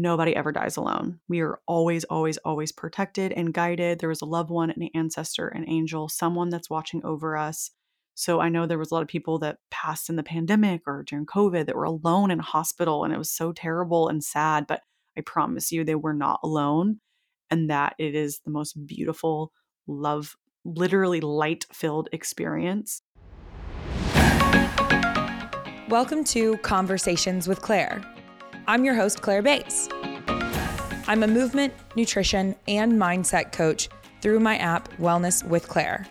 nobody ever dies alone. We are always, always, always protected and guided. There was a loved one, an ancestor, an angel, someone that's watching over us. So I know there was a lot of people that passed in the pandemic or during COVID that were alone in hospital and it was so terrible and sad, but I promise you they were not alone and that it is the most beautiful love literally light-filled experience. Welcome to Conversations with Claire. I'm your host Claire Bates. I'm a movement, nutrition, and mindset coach through my app Wellness with Claire.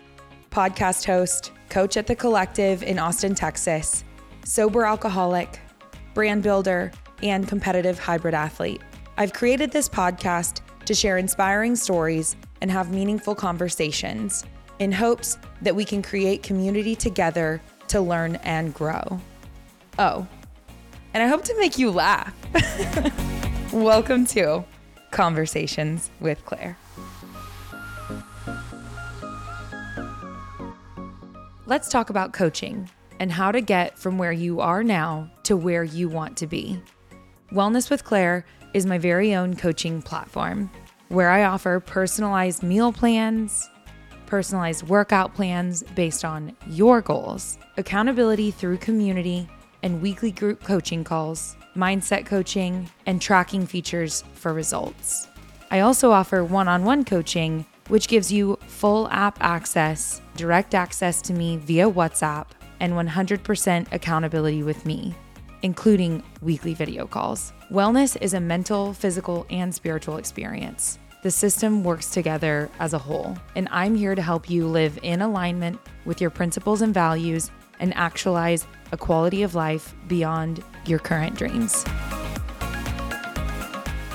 Podcast host, coach at the Collective in Austin, Texas, sober alcoholic, brand builder, and competitive hybrid athlete. I've created this podcast to share inspiring stories and have meaningful conversations in hopes that we can create community together to learn and grow. Oh, and I hope to make you laugh. Welcome to Conversations with Claire. Let's talk about coaching and how to get from where you are now to where you want to be. Wellness with Claire is my very own coaching platform where I offer personalized meal plans, personalized workout plans based on your goals, accountability through community, and weekly group coaching calls, mindset coaching, and tracking features for results. I also offer one on one coaching which gives you full app access, direct access to me via WhatsApp, and 100% accountability with me, including weekly video calls. Wellness is a mental, physical, and spiritual experience. The system works together as a whole, and I'm here to help you live in alignment with your principles and values and actualize a quality of life beyond your current dreams.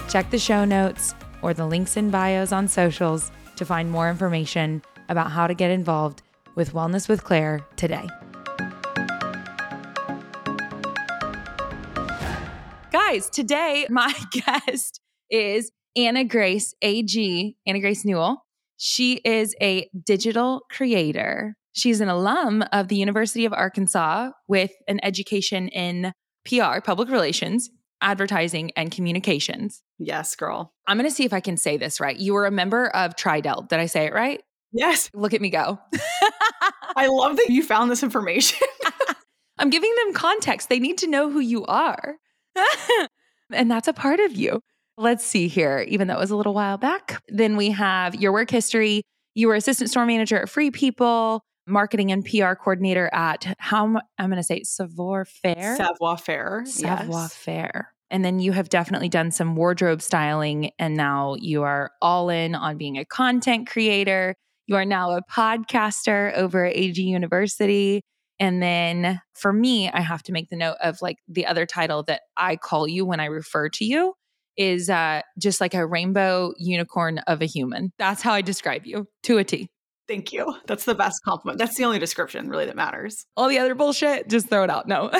Check the show notes or the links in bios on socials to find more information about how to get involved with Wellness with Claire today. Guys, today my guest is Anna Grace AG, Anna Grace Newell. She is a digital creator. She's an alum of the University of Arkansas with an education in PR, public relations, advertising, and communications. Yes, girl. I'm going to see if I can say this right. You were a member of Tri Delt. Did I say it right? Yes. Look at me go. I love that you found this information. I'm giving them context. They need to know who you are. and that's a part of you. Let's see here, even though it was a little while back. Then we have your work history. You were assistant store manager at Free People, marketing and PR coordinator at how I'm going to say Savoir Faire. Savoir Faire. Savoir yes. Faire. And then you have definitely done some wardrobe styling, and now you are all in on being a content creator. You are now a podcaster over at AG University. And then for me, I have to make the note of like the other title that I call you when I refer to you is uh, just like a rainbow unicorn of a human. That's how I describe you to a T. Thank you. That's the best compliment. That's the only description really that matters. All the other bullshit, just throw it out. No.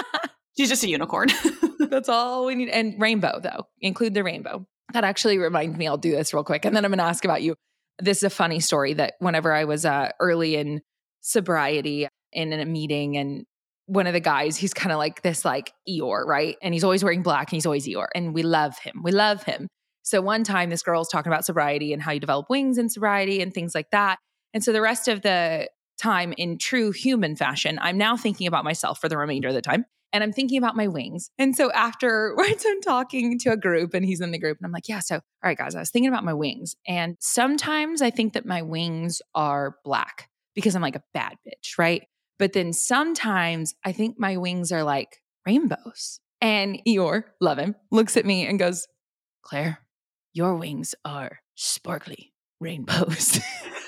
She's just a unicorn. That's all we need. And rainbow, though, include the rainbow. That actually reminds me, I'll do this real quick. And then I'm going to ask about you. This is a funny story that whenever I was uh, early in sobriety in a meeting, and one of the guys, he's kind of like this, like Eeyore, right? And he's always wearing black and he's always Eeyore. And we love him. We love him. So one time, this girl's talking about sobriety and how you develop wings in sobriety and things like that. And so the rest of the time, in true human fashion, I'm now thinking about myself for the remainder of the time. And I'm thinking about my wings. And so afterwards, I'm talking to a group and he's in the group. And I'm like, yeah, so, all right, guys, I was thinking about my wings. And sometimes I think that my wings are black because I'm like a bad bitch, right? But then sometimes I think my wings are like rainbows. And Eeyore, love him, looks at me and goes, Claire, your wings are sparkly rainbows.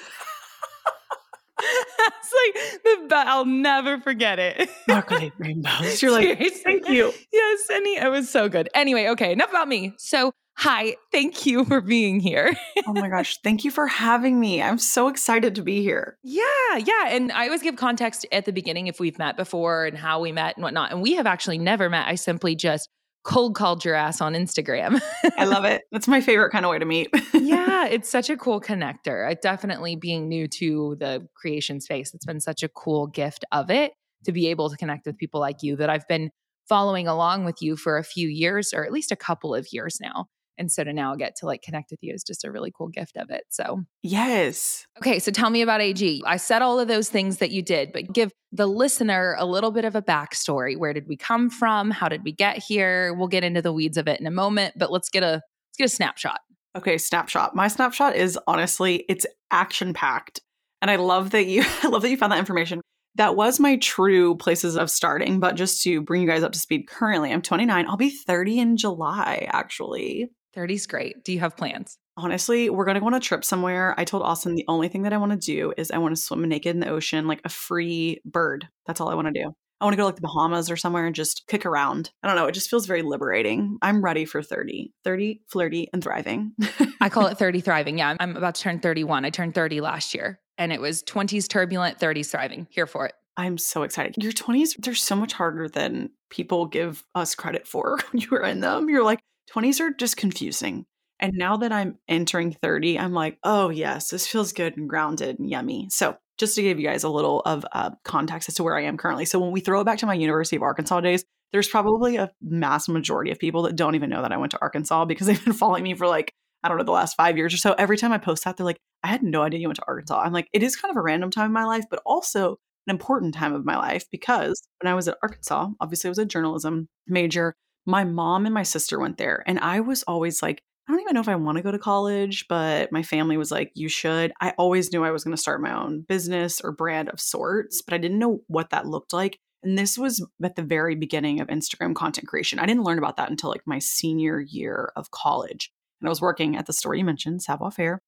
it's like the. I'll never forget it. Sparkly rainbows. You're like, thank you. Yes, and he, it was so good. Anyway, okay, enough about me. So, hi, thank you for being here. oh my gosh, thank you for having me. I'm so excited to be here. Yeah, yeah. And I always give context at the beginning if we've met before and how we met and whatnot. And we have actually never met. I simply just cold called your ass on Instagram. I love it. That's my favorite kind of way to meet. yeah, it's such a cool connector. I definitely being new to the creation space, it's been such a cool gift of it to be able to connect with people like you that I've been following along with you for a few years or at least a couple of years now. And so to now get to like connect with you is just a really cool gift of it. So, yes. Okay. So tell me about AG. I said all of those things that you did, but give the listener a little bit of a backstory. Where did we come from? How did we get here? We'll get into the weeds of it in a moment, but let's get a let's get a snapshot. Okay, snapshot. My snapshot is honestly, it's action packed. And I love that you I love that you found that information. That was my true places of starting, but just to bring you guys up to speed, currently I'm 29. I'll be 30 in July, actually. 30's great. Do you have plans? Honestly, we're going to go on a trip somewhere. I told Austin the only thing that I want to do is I want to swim naked in the ocean like a free bird. That's all I want to do. I want to go to like the Bahamas or somewhere and just kick around. I don't know. It just feels very liberating. I'm ready for 30, 30, flirty, and thriving. I call it 30 thriving. Yeah, I'm about to turn 31. I turned 30 last year and it was 20s turbulent, 30s thriving. Here for it. I'm so excited. Your 20s, they're so much harder than people give us credit for when you were in them. You're like, 20s are just confusing. And now that I'm entering 30, I'm like, oh, yes, this feels good and grounded and yummy. So, just to give you guys a little of uh, context as to where I am currently. So, when we throw it back to my University of Arkansas days, there's probably a mass majority of people that don't even know that I went to Arkansas because they've been following me for like, I don't know, the last five years or so. Every time I post that, they're like, I had no idea you went to Arkansas. I'm like, it is kind of a random time in my life, but also an important time of my life because when I was at Arkansas, obviously I was a journalism major my mom and my sister went there and i was always like i don't even know if i want to go to college but my family was like you should. I always knew i was going to start my own business or brand of sorts but i didn't know what that looked like and this was at the very beginning of instagram content creation. I didn't learn about that until like my senior year of college and i was working at the store you mentioned savoir faire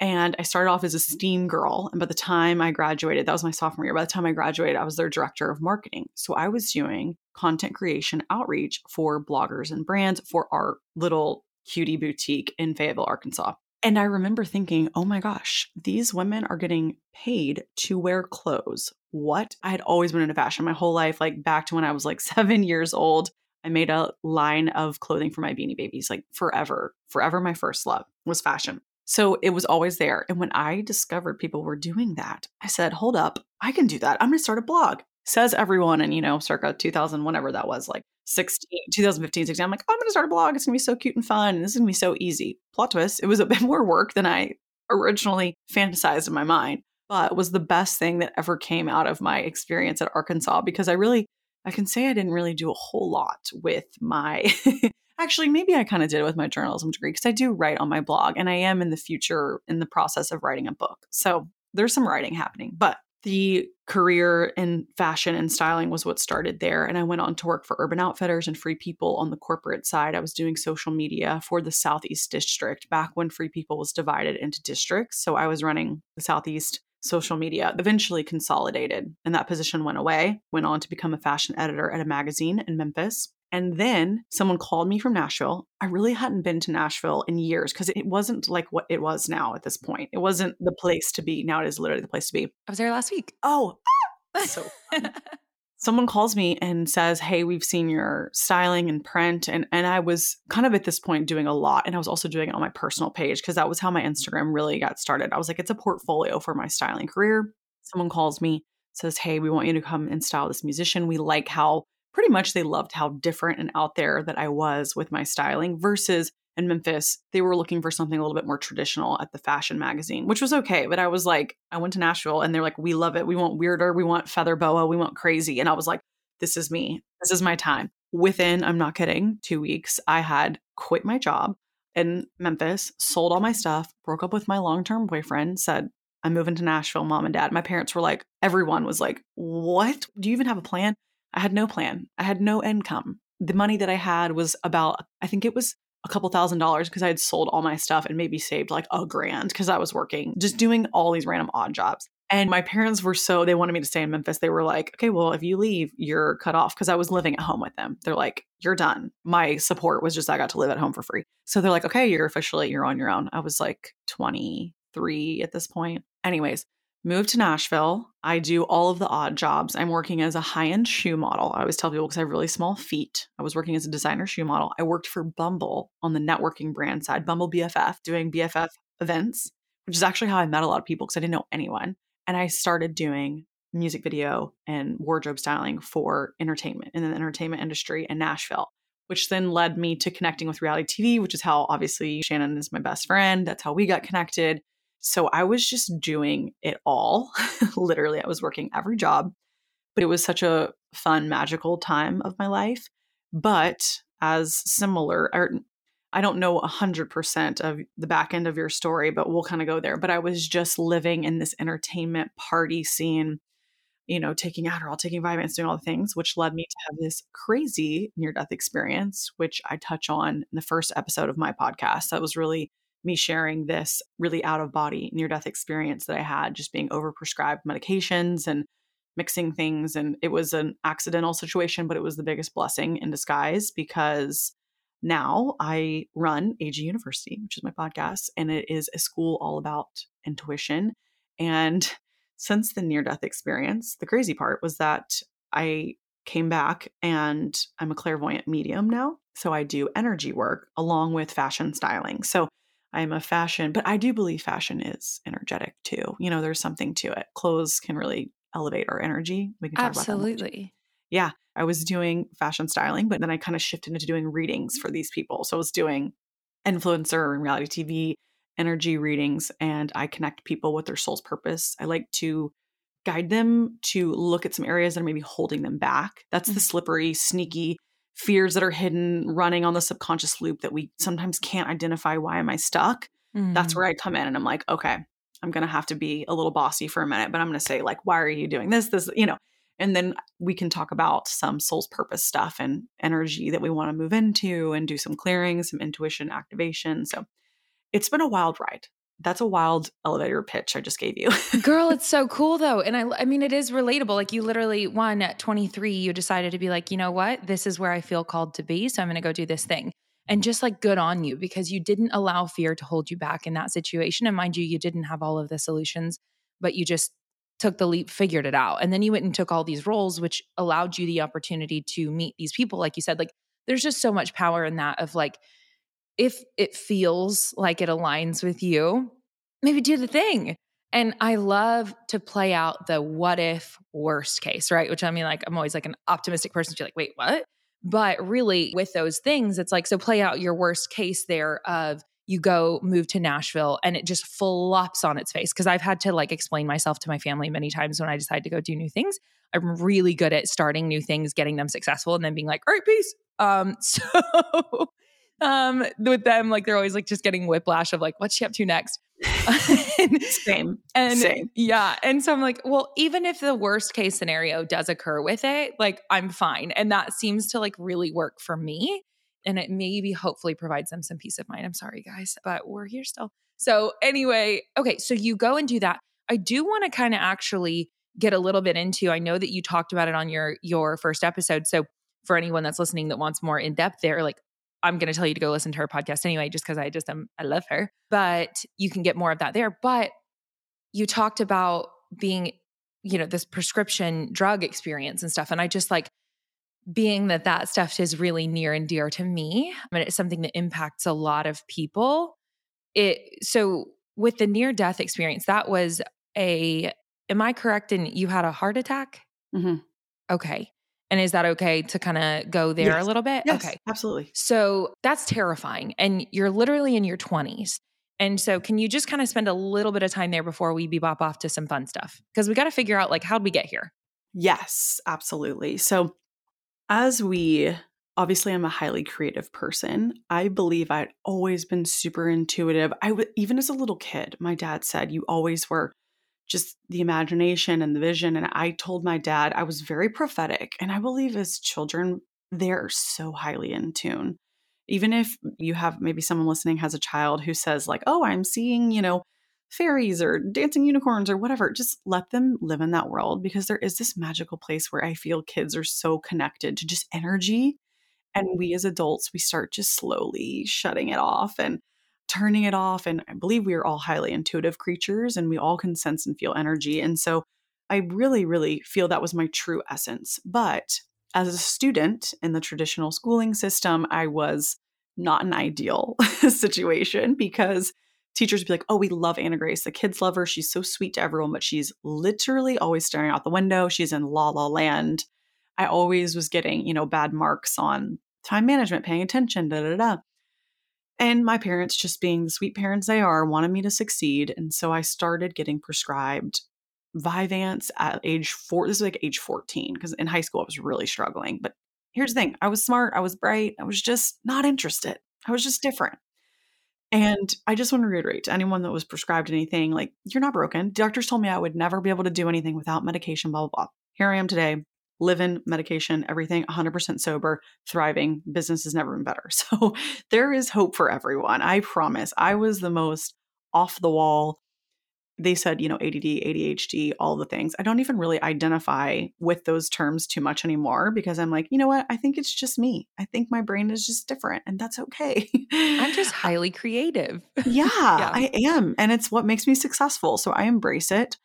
and I started off as a STEAM girl. And by the time I graduated, that was my sophomore year. By the time I graduated, I was their director of marketing. So I was doing content creation outreach for bloggers and brands for our little cutie boutique in Fayetteville, Arkansas. And I remember thinking, oh my gosh, these women are getting paid to wear clothes. What? I had always been into fashion my whole life, like back to when I was like seven years old. I made a line of clothing for my beanie babies, like forever, forever. My first love was fashion. So it was always there. And when I discovered people were doing that, I said, hold up, I can do that. I'm going to start a blog. Says everyone in, you know, circa 2000, whenever that was, like 16, 2015, 16. I'm like, oh, I'm going to start a blog. It's going to be so cute and fun. And this is going to be so easy. Plot twist, it was a bit more work than I originally fantasized in my mind, but was the best thing that ever came out of my experience at Arkansas because I really, I can say I didn't really do a whole lot with my Actually, maybe I kind of did it with my journalism degree because I do write on my blog and I am in the future in the process of writing a book. So there's some writing happening, but the career in fashion and styling was what started there. And I went on to work for Urban Outfitters and Free People on the corporate side. I was doing social media for the Southeast District back when Free People was divided into districts. So I was running the Southeast social media, eventually consolidated, and that position went away. Went on to become a fashion editor at a magazine in Memphis. And then someone called me from Nashville. I really hadn't been to Nashville in years because it wasn't like what it was now at this point. It wasn't the place to be. Now it is literally the place to be. I was there last week. Oh, ah! so someone calls me and says, Hey, we've seen your styling and print. And, and I was kind of at this point doing a lot. And I was also doing it on my personal page because that was how my Instagram really got started. I was like, It's a portfolio for my styling career. Someone calls me, says, Hey, we want you to come and style this musician. We like how pretty much they loved how different and out there that I was with my styling versus in Memphis, they were looking for something a little bit more traditional at the fashion magazine, which was okay. But I was like, I went to Nashville and they're like, we love it. We want weirder. We want feather boa. We want crazy. And I was like, this is me. This is my time. Within, I'm not kidding, two weeks, I had quit my job in Memphis, sold all my stuff, broke up with my long term boyfriend, said, I'm moving to Nashville, mom and dad. My parents were like, everyone was like, what? Do you even have a plan? I had no plan. I had no income. The money that I had was about, I think it was a couple thousand dollars because I had sold all my stuff and maybe saved like a grand because I was working, just doing all these random odd jobs. And my parents were so, they wanted me to stay in Memphis. They were like, okay, well, if you leave, you're cut off because I was living at home with them. They're like, you're done. My support was just I got to live at home for free. So they're like, okay, you're officially, you're on your own. I was like 23 at this point. Anyways, moved to Nashville. I do all of the odd jobs. I'm working as a high end shoe model. I always tell people because I have really small feet. I was working as a designer shoe model. I worked for Bumble on the networking brand side, Bumble BFF, doing BFF events, which is actually how I met a lot of people because I didn't know anyone. And I started doing music video and wardrobe styling for entertainment in the entertainment industry in Nashville, which then led me to connecting with reality TV, which is how obviously Shannon is my best friend. That's how we got connected. So I was just doing it all. Literally, I was working every job, but it was such a fun, magical time of my life. But as similar, or I don't know 100% of the back end of your story, but we'll kind of go there. But I was just living in this entertainment party scene, you know, taking Adderall, taking vitamins, doing all the things, which led me to have this crazy near death experience, which I touch on in the first episode of my podcast. That was really me sharing this really out of body near death experience that I had, just being overprescribed medications and mixing things. And it was an accidental situation, but it was the biggest blessing in disguise because now I run AG University, which is my podcast, and it is a school all about intuition. And since the near death experience, the crazy part was that I came back and I'm a clairvoyant medium now. So I do energy work along with fashion styling. So I'm a fashion, but I do believe fashion is energetic too. You know, there's something to it. Clothes can really elevate our energy. We can talk Absolutely. about that. Yeah. I was doing fashion styling, but then I kind of shifted into doing readings for these people. So I was doing influencer and reality TV energy readings, and I connect people with their soul's purpose. I like to guide them to look at some areas that are maybe holding them back. That's the mm-hmm. slippery, sneaky fears that are hidden running on the subconscious loop that we sometimes can't identify. Why am I stuck? Mm-hmm. That's where I come in and I'm like, okay, I'm going to have to be a little bossy for a minute, but I'm going to say, like, why are you doing this? This, you know, and then we can talk about some soul's purpose stuff and energy that we want to move into and do some clearing, some intuition activation. So it's been a wild ride. That's a wild elevator pitch I just gave you. Girl, it's so cool though. And I I mean it is relatable. Like you literally one at 23 you decided to be like, "You know what? This is where I feel called to be, so I'm going to go do this thing." And just like good on you because you didn't allow fear to hold you back in that situation and mind you you didn't have all of the solutions, but you just took the leap, figured it out. And then you went and took all these roles, which allowed you the opportunity to meet these people. Like you said, like there's just so much power in that of like, if it feels like it aligns with you, maybe do the thing. And I love to play out the what if worst case, right? Which I mean, like, I'm always like an optimistic person. You're like, wait, what? But really, with those things, it's like, so play out your worst case there of you go move to Nashville and it just flops on its face. Cause I've had to like explain myself to my family many times when I decide to go do new things. I'm really good at starting new things, getting them successful, and then being like, all right, peace. Um, so um with them, like they're always like just getting whiplash of like, what's she up to next? Same. And Same. yeah. And so I'm like, well, even if the worst case scenario does occur with it, like I'm fine. And that seems to like really work for me and it maybe hopefully provides them some peace of mind. I'm sorry, guys, but we're here still. So, anyway, okay, so you go and do that. I do want to kind of actually get a little bit into. I know that you talked about it on your your first episode. So, for anyone that's listening that wants more in depth there, like I'm going to tell you to go listen to her podcast anyway, just because I just am, I love her. But you can get more of that there. But you talked about being, you know, this prescription drug experience and stuff. And I just like, being that that stuff is really near and dear to me and it's something that impacts a lot of people it so with the near death experience that was a am i correct in you had a heart attack mm-hmm. okay and is that okay to kind of go there yes. a little bit? Yes, okay. absolutely. So that's terrifying and you're literally in your 20s and so can you just kind of spend a little bit of time there before we bebop off to some fun stuff? Because we got to figure out like how'd we get here? Yes absolutely. So as we obviously I'm a highly creative person. I believe I'd always been super intuitive. I w- even as a little kid, my dad said you always were just the imagination and the vision and I told my dad I was very prophetic and I believe as children they're so highly in tune. Even if you have maybe someone listening has a child who says like, "Oh, I'm seeing, you know, fairies or dancing unicorns or whatever. Just let them live in that world because there is this magical place where I feel kids are so connected to just energy. And we as adults, we start just slowly shutting it off and turning it off. And I believe we are all highly intuitive creatures and we all can sense and feel energy. And so I really, really feel that was my true essence. But as a student in the traditional schooling system, I was not an ideal situation because teachers would be like, oh, we love Anna Grace. The kids love her. She's so sweet to everyone, but she's literally always staring out the window. She's in la la land. I always was getting, you know, bad marks on time management, paying attention, da da da. And my parents, just being the sweet parents they are, wanted me to succeed. And so I started getting prescribed Vyvanse at age four. This is like age 14, because in high school I was really struggling. But here's the thing I was smart, I was bright, I was just not interested. I was just different. And I just want to reiterate to anyone that was prescribed anything like, you're not broken. Doctors told me I would never be able to do anything without medication, blah, blah, blah. Here I am today, living medication, everything 100% sober, thriving. Business has never been better. So there is hope for everyone. I promise. I was the most off the wall, they said, you know, ADD, ADHD, all the things. I don't even really identify with those terms too much anymore because I'm like, you know what? I think it's just me. I think my brain is just different and that's okay. I'm just highly creative. yeah, yeah, I am. And it's what makes me successful. So I embrace it.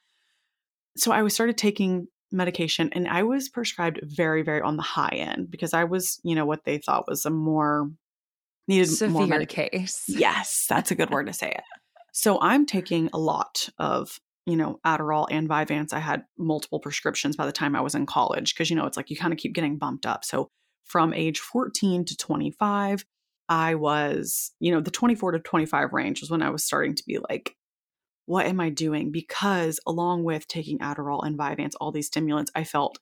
So I was started taking medication and I was prescribed very, very on the high end because I was, you know, what they thought was a more needed Severe more med- case. Yes, that's a good word to say it. So I'm taking a lot of, you know, Adderall and Vyvanse. I had multiple prescriptions by the time I was in college because, you know, it's like you kind of keep getting bumped up. So from age 14 to 25, I was, you know, the 24 to 25 range was when I was starting to be like, what am I doing? Because along with taking Adderall and Vyvanse, all these stimulants, I felt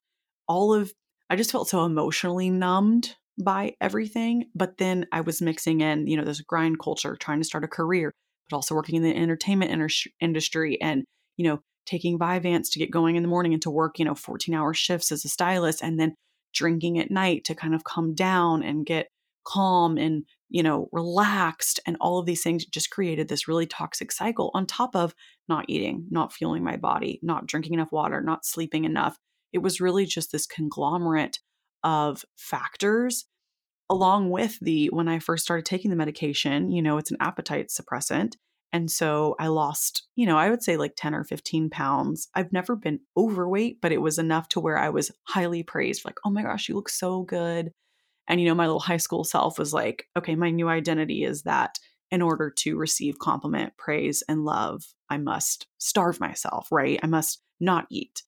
all of, I just felt so emotionally numbed by everything. But then I was mixing in, you know, this grind culture, trying to start a career, but also working in the entertainment industry and, you know, taking Vyvanse to get going in the morning and to work, you know, 14 hour shifts as a stylist and then drinking at night to kind of come down and get calm and, you know, relaxed. And all of these things just created this really toxic cycle on top of not eating, not fueling my body, not drinking enough water, not sleeping enough. It was really just this conglomerate of factors along with the when I first started taking the medication, you know, it's an appetite suppressant. And so I lost, you know, I would say like 10 or 15 pounds. I've never been overweight, but it was enough to where I was highly praised, like, oh my gosh, you look so good. And, you know, my little high school self was like, okay, my new identity is that in order to receive compliment, praise, and love, I must starve myself, right? I must not eat.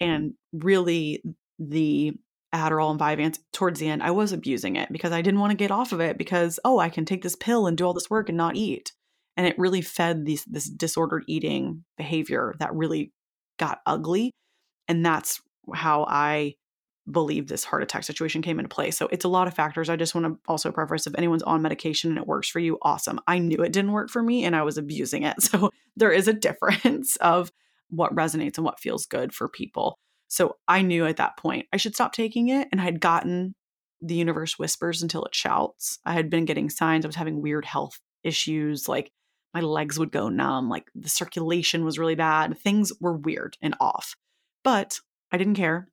And really, the Adderall and Vyvanse towards the end, I was abusing it because I didn't want to get off of it because, oh, I can take this pill and do all this work and not eat. And it really fed these, this disordered eating behavior that really got ugly. And that's how I believe this heart attack situation came into play. So it's a lot of factors. I just want to also preface if anyone's on medication and it works for you, awesome. I knew it didn't work for me and I was abusing it. So there is a difference of what resonates and what feels good for people. So I knew at that point I should stop taking it. And I had gotten the universe whispers until it shouts. I had been getting signs I was having weird health issues, like my legs would go numb, like the circulation was really bad. Things were weird and off. But I didn't care.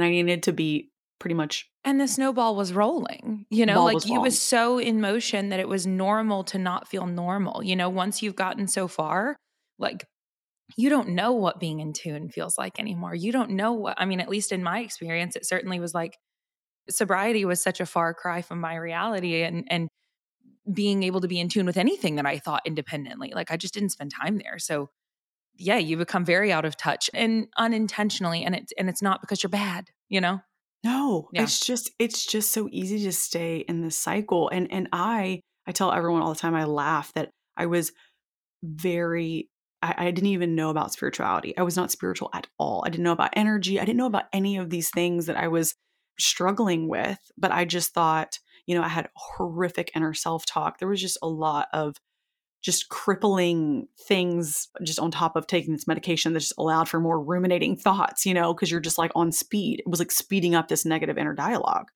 And I needed to be pretty much and the snowball was rolling you know like was you was so in motion that it was normal to not feel normal you know once you've gotten so far like you don't know what being in tune feels like anymore. You don't know what, I mean, at least in my experience, it certainly was like sobriety was such a far cry from my reality and, and being able to be in tune with anything that I thought independently. Like I just didn't spend time there. So yeah, you become very out of touch and unintentionally. And it's, and it's not because you're bad, you know? No, yeah. it's just, it's just so easy to stay in this cycle. And, and I, I tell everyone all the time, I laugh that I was very I, I didn't even know about spirituality. I was not spiritual at all. I didn't know about energy. I didn't know about any of these things that I was struggling with. But I just thought, you know, I had horrific inner self talk. There was just a lot of just crippling things just on top of taking this medication that just allowed for more ruminating thoughts, you know, because you're just like on speed. It was like speeding up this negative inner dialogue.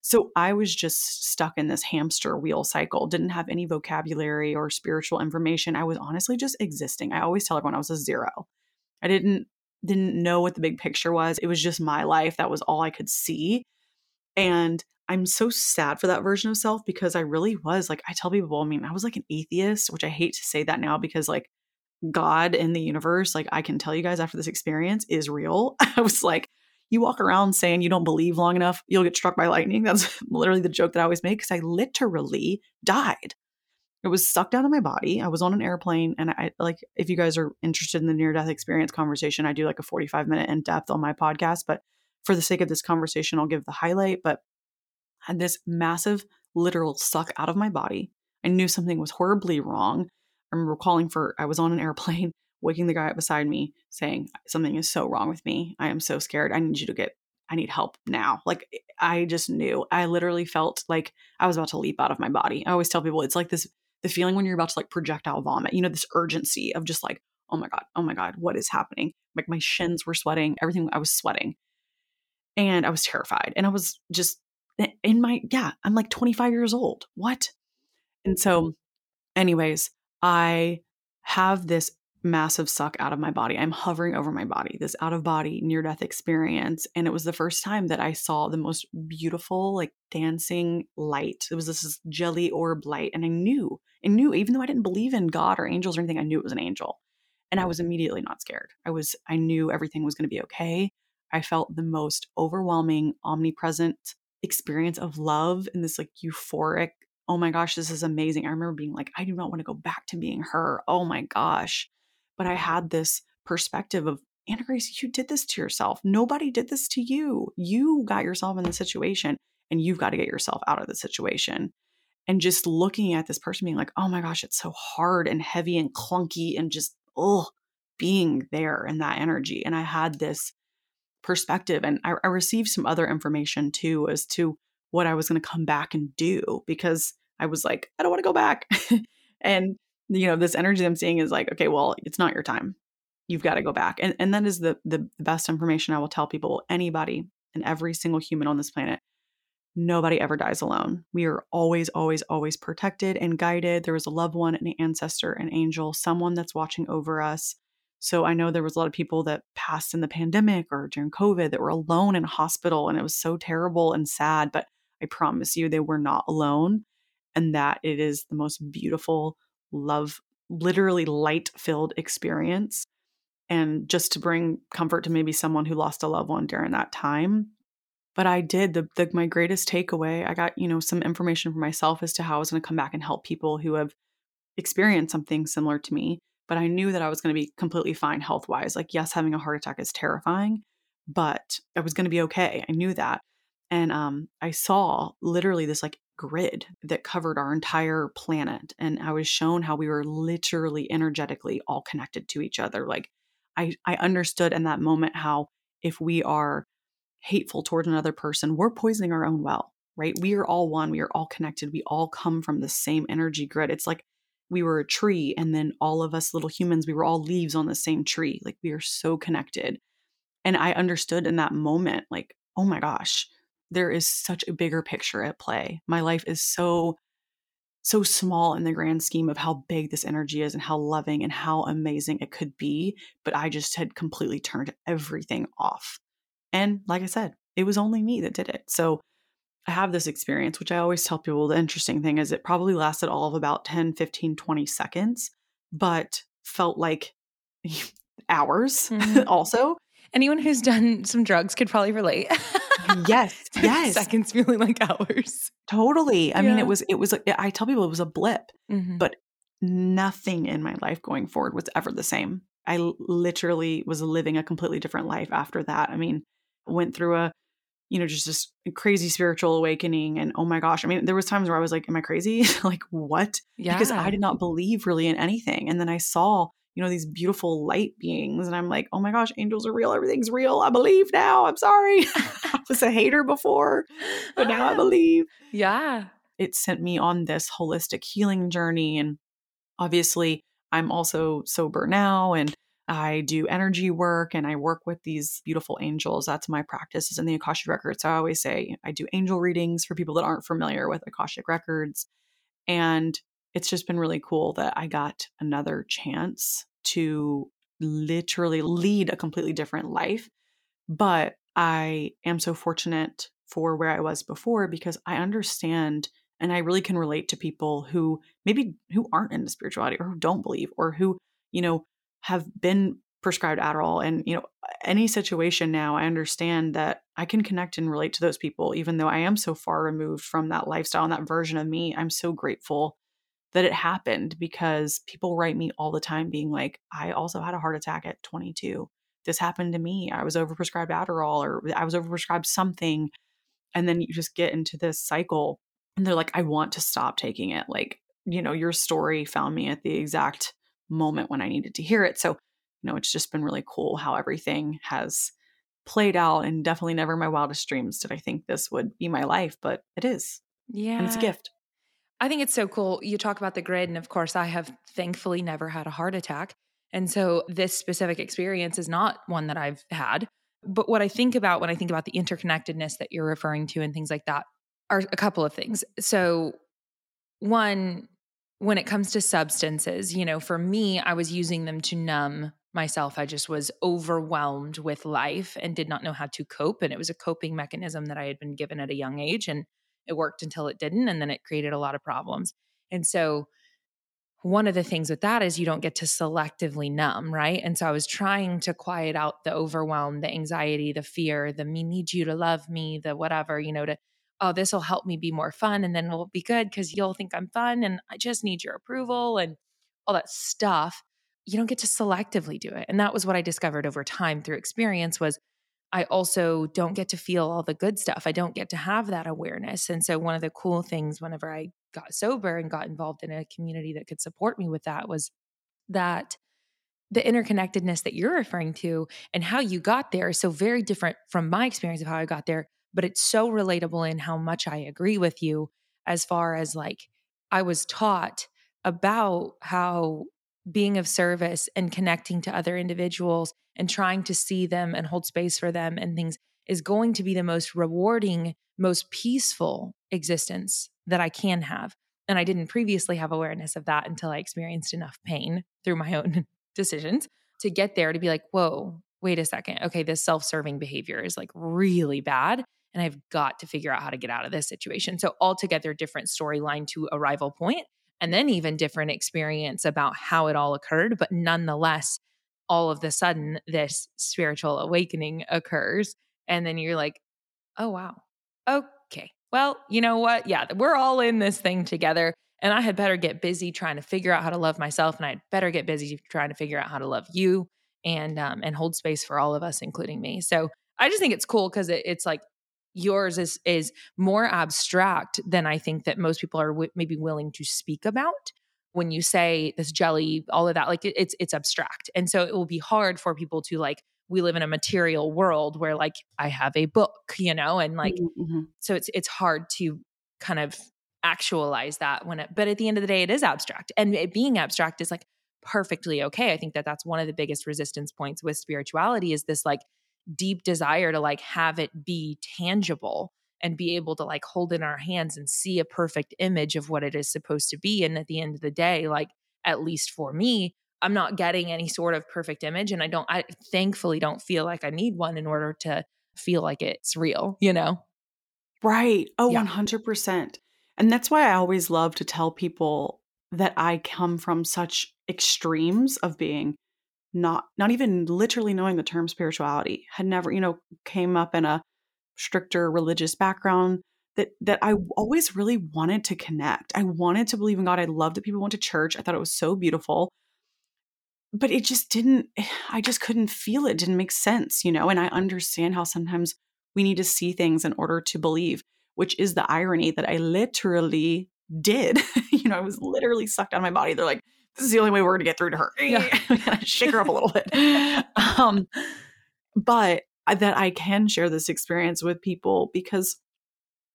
So I was just stuck in this hamster wheel cycle, didn't have any vocabulary or spiritual information. I was honestly just existing. I always tell everyone I was a zero. I didn't didn't know what the big picture was. It was just my life. That was all I could see. And I'm so sad for that version of self because I really was like I tell people, I mean, I was like an atheist, which I hate to say that now because like God and the universe, like I can tell you guys after this experience is real. I was like you walk around saying you don't believe long enough, you'll get struck by lightning. That's literally the joke that I always make because I literally died. It was sucked out of my body. I was on an airplane and I like if you guys are interested in the near death experience conversation, I do like a 45 minute in depth on my podcast, but for the sake of this conversation, I'll give the highlight, but had this massive literal suck out of my body. I knew something was horribly wrong. I remember calling for I was on an airplane, waking the guy up beside me saying something is so wrong with me. I am so scared. I need you to get I need help now. Like I just knew. I literally felt like I was about to leap out of my body. I always tell people it's like this the feeling when you're about to like projectile vomit, you know, this urgency of just like, oh my God, oh my God, what is happening? Like my shins were sweating, everything, I was sweating. And I was terrified. And I was just in my, yeah, I'm like 25 years old. What? And so, anyways, I have this massive suck out of my body. I'm hovering over my body, this out of body near death experience. And it was the first time that I saw the most beautiful, like dancing light. It was this jelly orb light. And I knew, I knew, even though I didn't believe in God or angels or anything, I knew it was an angel. And I was immediately not scared. I was, I knew everything was going to be okay. I felt the most overwhelming, omnipresent experience of love and this like euphoric, oh my gosh, this is amazing. I remember being like, I do not want to go back to being her. Oh my gosh. But I had this perspective of, Anna Grace, you did this to yourself. Nobody did this to you. You got yourself in the situation and you've got to get yourself out of the situation. And just looking at this person being like, oh my gosh, it's so hard and heavy and clunky and just, oh, being there in that energy. And I had this perspective and I, I received some other information too as to what I was going to come back and do because I was like, I don't want to go back. and you know, this energy I'm seeing is like, okay, well, it's not your time. You've got to go back. And and that is the the best information I will tell people, anybody and every single human on this planet. Nobody ever dies alone. We are always, always, always protected and guided. There is a loved one, an ancestor, an angel, someone that's watching over us. So I know there was a lot of people that passed in the pandemic or during COVID that were alone in hospital and it was so terrible and sad, but I promise you they were not alone and that it is the most beautiful love, literally light filled experience. And just to bring comfort to maybe someone who lost a loved one during that time. But I did the, the my greatest takeaway. I got, you know, some information for myself as to how I was going to come back and help people who have experienced something similar to me. But I knew that I was going to be completely fine health wise. Like, yes, having a heart attack is terrifying, but I was going to be okay. I knew that. And um, I saw literally this like grid that covered our entire planet. And I was shown how we were literally energetically all connected to each other. Like I, I understood in that moment how if we are hateful towards another person, we're poisoning our own well, right? We are all one. We are all connected. We all come from the same energy grid. It's like we were a tree and then all of us little humans, we were all leaves on the same tree. Like we are so connected. And I understood in that moment, like, oh my gosh, there is such a bigger picture at play. My life is so so small in the grand scheme of how big this energy is and how loving and how amazing it could be, but I just had completely turned everything off. And like I said, it was only me that did it. So have this experience, which I always tell people the interesting thing is it probably lasted all of about 10, 15, 20 seconds, but felt like hours mm-hmm. also. Anyone who's done some drugs could probably relate. yes, yes. Seconds feeling like hours. Totally. I yeah. mean, it was, it was, I tell people it was a blip, mm-hmm. but nothing in my life going forward was ever the same. I literally was living a completely different life after that. I mean, went through a, you know, just this crazy spiritual awakening. And oh my gosh, I mean, there was times where I was like, am I crazy? like what? Yeah. Because I did not believe really in anything. And then I saw you know, these beautiful light beings. And I'm like, oh my gosh, angels are real. Everything's real. I believe now. I'm sorry. I was a hater before, but now I believe. Yeah. It sent me on this holistic healing journey. And obviously, I'm also sober now and I do energy work and I work with these beautiful angels. That's my practice is in the Akashic Records. So I always say I do angel readings for people that aren't familiar with Akashic Records. And it's just been really cool that I got another chance to literally lead a completely different life. But I am so fortunate for where I was before because I understand and I really can relate to people who maybe who aren't into spirituality or who don't believe or who, you know, have been prescribed Adderall and, you know, any situation now, I understand that I can connect and relate to those people even though I am so far removed from that lifestyle and that version of me. I'm so grateful that it happened because people write me all the time being like, I also had a heart attack at 22. This happened to me. I was overprescribed Adderall or I was overprescribed something. And then you just get into this cycle and they're like, I want to stop taking it. Like, you know, your story found me at the exact moment when I needed to hear it. So, you know, it's just been really cool how everything has played out and definitely never my wildest dreams did I think this would be my life, but it is. Yeah. And it's a gift. I think it's so cool. You talk about the grid, and of course, I have thankfully never had a heart attack. And so this specific experience is not one that I've had. But what I think about when I think about the interconnectedness that you're referring to and things like that are a couple of things. So, one, when it comes to substances, you know, for me, I was using them to numb myself. I just was overwhelmed with life and did not know how to cope. And it was a coping mechanism that I had been given at a young age. And it worked until it didn't. And then it created a lot of problems. And so, one of the things with that is you don't get to selectively numb, right? And so I was trying to quiet out the overwhelm, the anxiety, the fear, the me need you to love me, the whatever, you know, to, oh, this will help me be more fun and then we'll be good because you'll think I'm fun and I just need your approval and all that stuff. You don't get to selectively do it. And that was what I discovered over time through experience was I also don't get to feel all the good stuff. I don't get to have that awareness. And so, one of the cool things whenever I got sober and got involved in a community that could support me with that was that the interconnectedness that you're referring to and how you got there is so very different from my experience of how I got there, but it's so relatable in how much I agree with you as far as like I was taught about how being of service and connecting to other individuals and trying to see them and hold space for them and things is going to be the most rewarding, most peaceful existence that I can have. And I didn't previously have awareness of that until I experienced enough pain through my own decisions to get there to be like, whoa, wait a second. Okay, this self serving behavior is like really bad. And I've got to figure out how to get out of this situation. So, altogether different storyline to arrival point, and then even different experience about how it all occurred. But nonetheless, all of the sudden this spiritual awakening occurs and then you're like oh wow okay well you know what yeah we're all in this thing together and i had better get busy trying to figure out how to love myself and i'd better get busy trying to figure out how to love you and um, and hold space for all of us including me so i just think it's cool because it, it's like yours is is more abstract than i think that most people are w- maybe willing to speak about when you say this jelly, all of that, like it, it's it's abstract. And so it will be hard for people to like we live in a material world where like I have a book, you know, and like mm-hmm. mm-hmm. so it's it's hard to kind of actualize that when it but at the end of the day it is abstract. And it being abstract is like perfectly okay. I think that that's one of the biggest resistance points with spirituality is this like deep desire to like have it be tangible and be able to like hold in our hands and see a perfect image of what it is supposed to be. And at the end of the day, like, at least for me, I'm not getting any sort of perfect image. And I don't, I thankfully don't feel like I need one in order to feel like it's real, you know? Right. Oh, yeah. 100%. And that's why I always love to tell people that I come from such extremes of being not not even literally knowing the term spirituality had never you know came up in a stricter religious background that that I always really wanted to connect. I wanted to believe in God. I loved that people went to church. I thought it was so beautiful. But it just didn't I just couldn't feel it. it didn't make sense, you know? And I understand how sometimes we need to see things in order to believe, which is the irony that I literally did. you know, I was literally sucked out of my body. They're like, this is the only way we're going to get through to her. Yeah. Shake her up a little bit. Um, but that I can share this experience with people because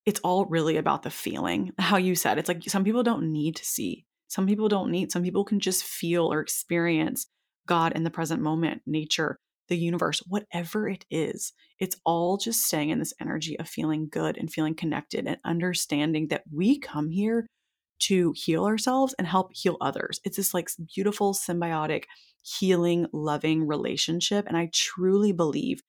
it's all really about the feeling. How you said, it's like some people don't need to see. Some people don't need, some people can just feel or experience God in the present moment, nature, the universe, whatever it is. It's all just staying in this energy of feeling good and feeling connected and understanding that we come here to heal ourselves and help heal others. It's this like beautiful, symbiotic, healing, loving relationship. And I truly believe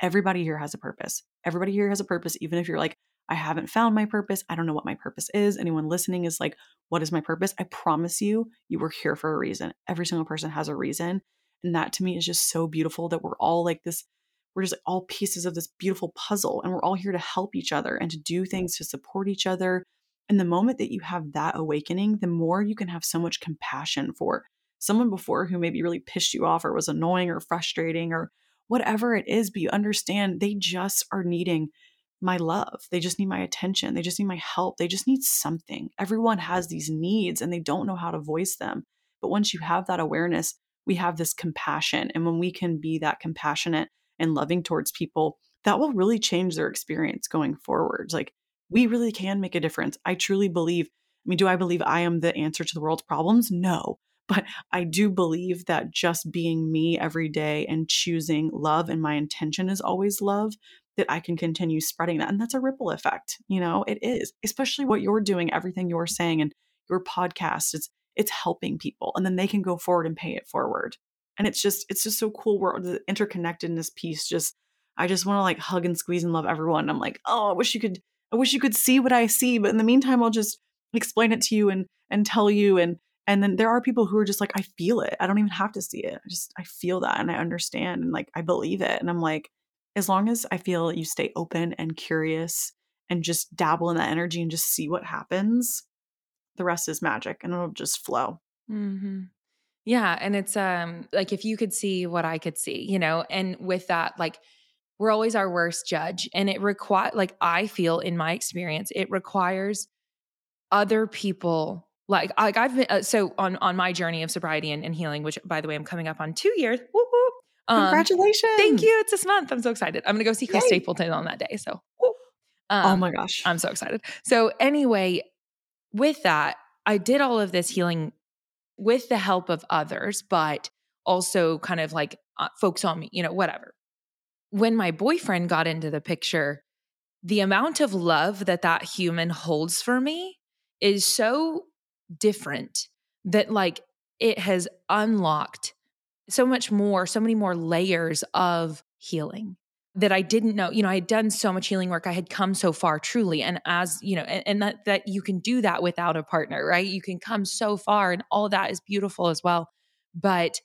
everybody here has a purpose. Everybody here has a purpose, even if you're like, I haven't found my purpose. I don't know what my purpose is. Anyone listening is like, what is my purpose? I promise you, you were here for a reason. Every single person has a reason. And that to me is just so beautiful that we're all like this, we're just all pieces of this beautiful puzzle. And we're all here to help each other and to do things to support each other And the moment that you have that awakening, the more you can have so much compassion for someone before who maybe really pissed you off or was annoying or frustrating or whatever it is, but you understand they just are needing my love. They just need my attention. They just need my help. They just need something. Everyone has these needs and they don't know how to voice them. But once you have that awareness, we have this compassion. And when we can be that compassionate and loving towards people, that will really change their experience going forward. Like we really can make a difference. I truly believe. I mean, do I believe I am the answer to the world's problems? No. But I do believe that just being me every day and choosing love and my intention is always love, that I can continue spreading that. And that's a ripple effect. You know, it is, especially what you're doing, everything you're saying and your podcast. It's it's helping people. And then they can go forward and pay it forward. And it's just, it's just so cool where the interconnectedness piece just I just want to like hug and squeeze and love everyone. I'm like, oh, I wish you could I wish you could see what I see, but in the meantime, I'll just explain it to you and and tell you and and then there are people who are just like, I feel it. I don't even have to see it. I just I feel that and I understand and like I believe it. And I'm like, as long as I feel you stay open and curious and just dabble in that energy and just see what happens, the rest is magic and it'll just flow. Mm-hmm. Yeah. And it's um like if you could see what I could see, you know, and with that, like we're always our worst judge. And it require like I feel in my experience, it requires other people like like I've been uh, so on on my journey of sobriety and, and, healing, which by the way, I'm coming up on two years. Whoop, whoop. Um, Congratulations! Thank you. It's this month. I'm so excited. I'm gonna go see Chris Yay. Stapleton on that day. So, oh um, oh my gosh, I'm so excited. So anyway, with that, I did all of this healing with the help of others, but also kind of like uh, folks on me, you know, whatever. When my boyfriend got into the picture, the amount of love that that human holds for me is so different that like it has unlocked so much more, so many more layers of healing that I didn't know. You know, I had done so much healing work. I had come so far truly. And as, you know, and, and, that that you can do that without a partner, right? You can come so far and all that is beautiful as well. But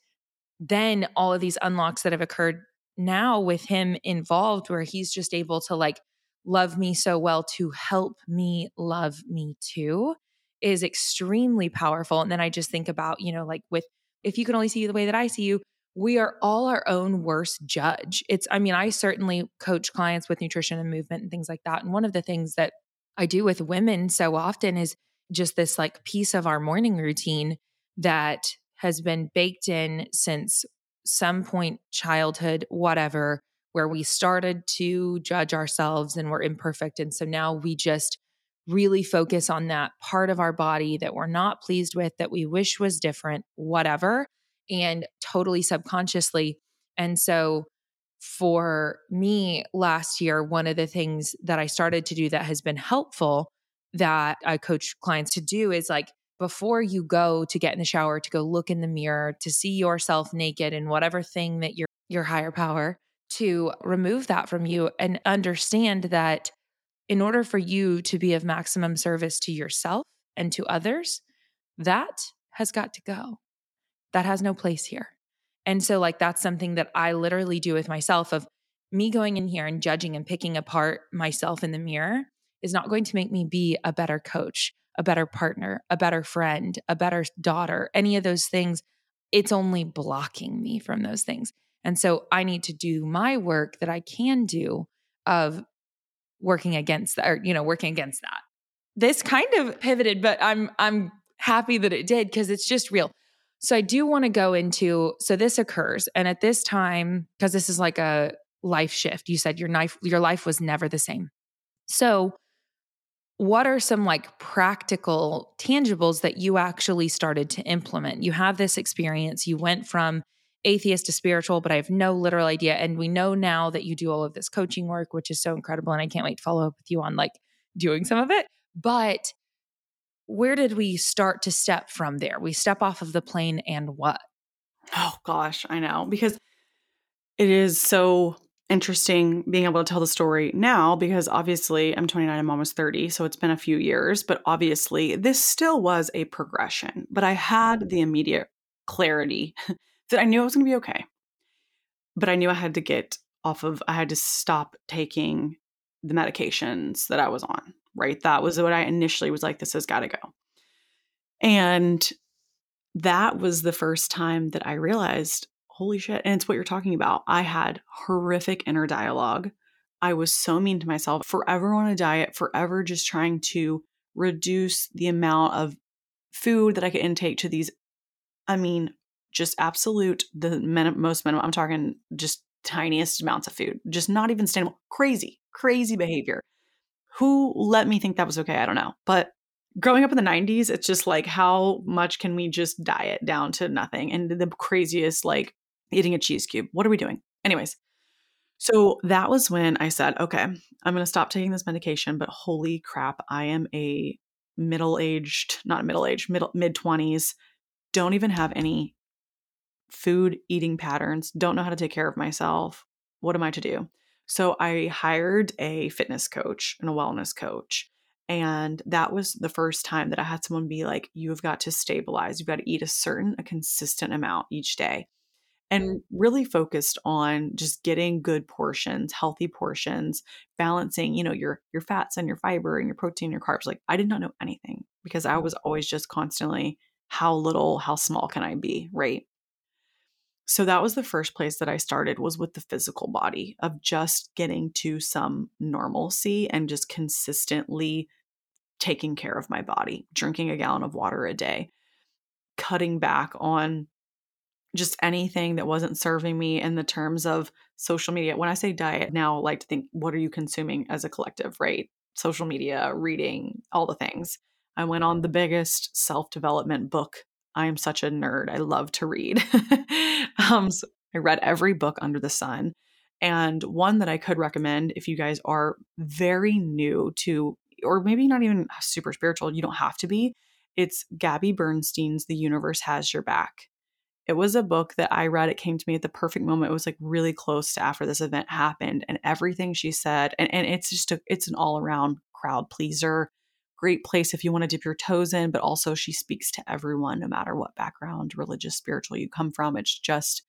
then all of these unlocks that have occurred now with him involved where he's just able to like love me so well to help me love me too is extremely powerful. And then I just think about, you know, like with if you can only see you the way that I see you, we are all our own worst judge. It's, I mean, I certainly coach clients with nutrition and movement and things like that. And one of the things that I do with women so often is just this like piece of our morning routine that has been baked in since some point childhood, whatever, where we started to judge ourselves and we're imperfect. And so now we just really focus on that part of our body that we're not pleased with, that we wish was different, whatever, and totally subconsciously. And so for me last year, one of the things that I started to do that has been helpful that I coach clients to do is like before you go to get in the shower, to go look in the mirror, to see yourself naked and whatever thing that your your higher power to remove that from you and understand that in order for you to be of maximum service to yourself and to others, that has got to go. That has no place here. And so, like, that's something that I literally do with myself of me going in here and judging and picking apart myself in the mirror is not going to make me be a better coach, a better partner, a better friend, a better daughter, any of those things. It's only blocking me from those things. And so I need to do my work that I can do of working against that or you know working against that this kind of pivoted but i'm i'm happy that it did because it's just real so i do want to go into so this occurs and at this time because this is like a life shift you said your life your life was never the same so what are some like practical tangibles that you actually started to implement you have this experience you went from atheist to spiritual, but I have no literal idea. And we know now that you do all of this coaching work, which is so incredible. And I can't wait to follow up with you on like doing some of it. But where did we start to step from there? We step off of the plane and what? Oh gosh, I know. Because it is so interesting being able to tell the story now because obviously I'm 29, I'm almost 30, so it's been a few years, but obviously this still was a progression. But I had the immediate clarity that I knew I was going to be okay. But I knew I had to get off of, I had to stop taking the medications that I was on. right? That was what I initially was like, this has got to go. And that was the first time that I realized, holy shit. And it's what you're talking about. I had horrific inner dialogue. I was so mean to myself, forever on a diet, forever just trying to reduce the amount of food that I could intake to these, I mean, just absolute, the most minimum. I'm talking just tiniest amounts of food, just not even sustainable. Crazy, crazy behavior. Who let me think that was okay? I don't know. But growing up in the 90s, it's just like, how much can we just diet down to nothing? And the craziest, like eating a cheese cube. What are we doing? Anyways, so that was when I said, okay, I'm going to stop taking this medication, but holy crap, I am a middle aged, not middle aged, middle mid 20s, don't even have any food eating patterns, don't know how to take care of myself. What am I to do? So I hired a fitness coach and a wellness coach. And that was the first time that I had someone be like, you've got to stabilize. You've got to eat a certain, a consistent amount each day. And really focused on just getting good portions, healthy portions, balancing, you know, your your fats and your fiber and your protein, your carbs. Like I did not know anything because I mm-hmm. was always just constantly how little, how small can I be, right? So that was the first place that I started was with the physical body of just getting to some normalcy and just consistently taking care of my body, drinking a gallon of water a day, cutting back on just anything that wasn't serving me in the terms of social media. When I say diet now, I like to think what are you consuming as a collective, right? Social media, reading, all the things. I went on the biggest self-development book I am such a nerd. I love to read. um, so I read every book under the sun. And one that I could recommend if you guys are very new to, or maybe not even super spiritual, you don't have to be. It's Gabby Bernstein's The Universe Has Your Back. It was a book that I read. It came to me at the perfect moment. It was like really close to after this event happened, and everything she said, and, and it's just a, it's an all around crowd pleaser great place if you want to dip your toes in, but also she speaks to everyone, no matter what background, religious, spiritual you come from. It's just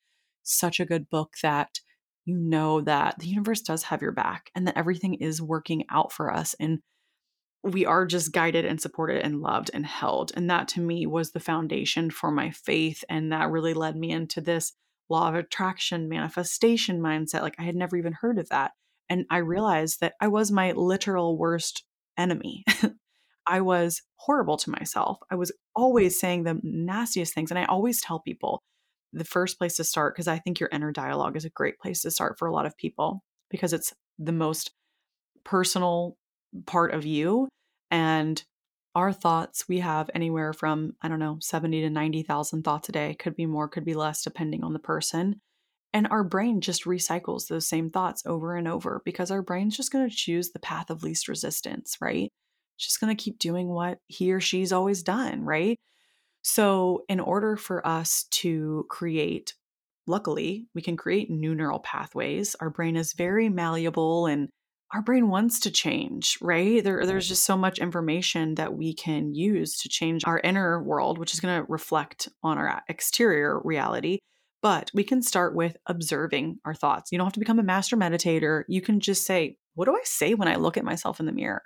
such a good book that you know that the universe does have your back and that everything is working out for us. And we are just guided and supported and loved and held. And that to me was the foundation for my faith. And that really led me into this law of attraction manifestation mindset. Like I had never even heard of that. And I mm. realized that I was my literal worst enemy. I was horrible to myself. I was always saying the nastiest things. And I always tell people the first place to start, because I think your inner dialogue is a great place to start for a lot of people because it's the most personal part of you. And our thoughts, we have anywhere from, I don't know, 70 to 90,000 thoughts a day. Could be more, could be less, depending on the person. And our brain just recycles those same thoughts over and over because our brain's just going to choose the path of least resistance, right? just going to keep doing what he or she's always done, right? So, in order for us to create, luckily, we can create new neural pathways. Our brain is very malleable and our brain wants to change, right? There, there's just so much information that we can use to change our inner world, which is going to reflect on our uh, exterior reality. But we can start with observing our thoughts. You don't have to become a master meditator. You can just say, What do I say when I look at myself in the mirror?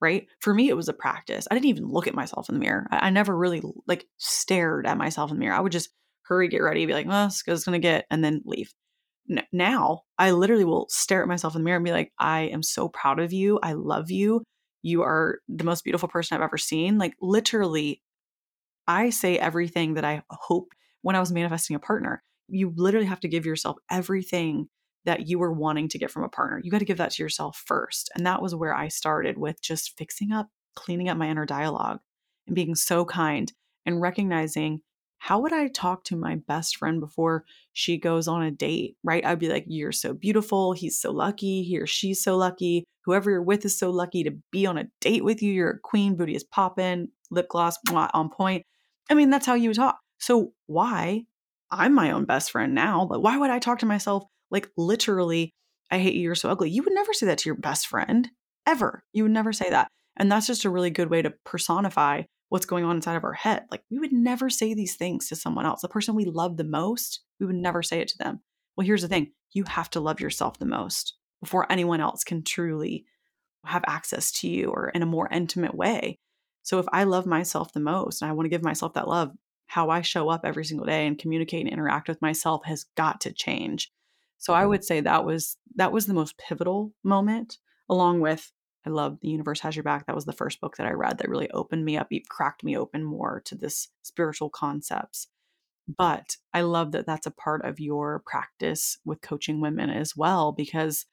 right? For me, it was a practice. I didn't even look at myself in the mirror. I, I never really like stared at myself in the mirror. I would just hurry, get ready, be like, well, it's going to get, and then leave. N- now I literally will stare at myself in the mirror and be like, I am so proud of you. I love you. You are the most beautiful person I've ever seen. Like, literally, I say everything that I hope when I was manifesting a partner. You literally have to give yourself everything that you were wanting to get from a partner. You got to give that to yourself first. And that was where I started with just fixing up, cleaning up my inner dialogue and being so kind and recognizing how would I talk to my best friend before she goes on a date, right? I'd be like, You're so beautiful. He's so lucky. He or she's so lucky. Whoever you're with is so lucky to be on a date with you. You're a queen. Booty is popping, lip gloss mwah, on point. I mean, that's how you talk. So, why? I'm my own best friend now, but why would I talk to myself like literally, I hate you, you're so ugly. You would never say that to your best friend ever. You would never say that. And that's just a really good way to personify what's going on inside of our head. Like we would never say these things to someone else. The person we love the most, we would never say it to them. Well, here's the thing you have to love yourself the most before anyone else can truly have access to you or in a more intimate way. So if I love myself the most and I want to give myself that love, how I show up every single day and communicate and interact with myself has got to change. So I mm-hmm. would say that was that was the most pivotal moment along with I love The Universe Has Your Back. That was the first book that I read that really opened me up, cracked me open more to this spiritual concepts. But I love that that's a part of your practice with coaching women as well because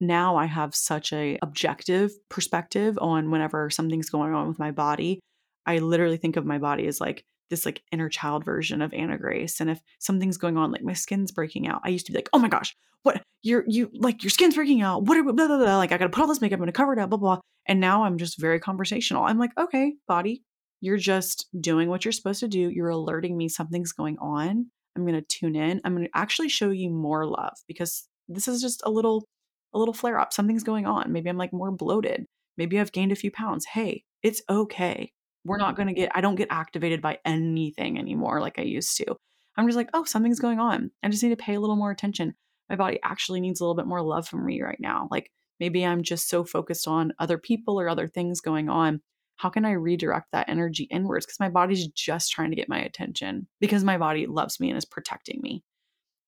now I have such a objective perspective on whenever something's going on with my body. I literally think of my body as like this like inner child version of Anna Grace. And if something's going on, like my skin's breaking out, I used to be like, oh my gosh, what you're you like your skin's breaking out. What are blah, blah, blah. like I gotta put all this makeup, I'm gonna cover it up, blah blah. And now I'm just very conversational. I'm like, okay, body, you're just doing what you're supposed to do. You're alerting me something's going on. I'm gonna tune in. I'm gonna actually show you more love because this is just a little a little flare up. Something's going on. Maybe I'm like more bloated. Maybe I've gained a few pounds. Hey, it's okay. We're not going to get, I don't get activated by anything anymore like I used to. I'm just like, oh, something's going on. I just need to pay a little more attention. My body actually needs a little bit more love from me right now. Like maybe I'm just so focused on other people or other things going on. How can I redirect that energy inwards? Because my body's just trying to get my attention because my body loves me and is protecting me.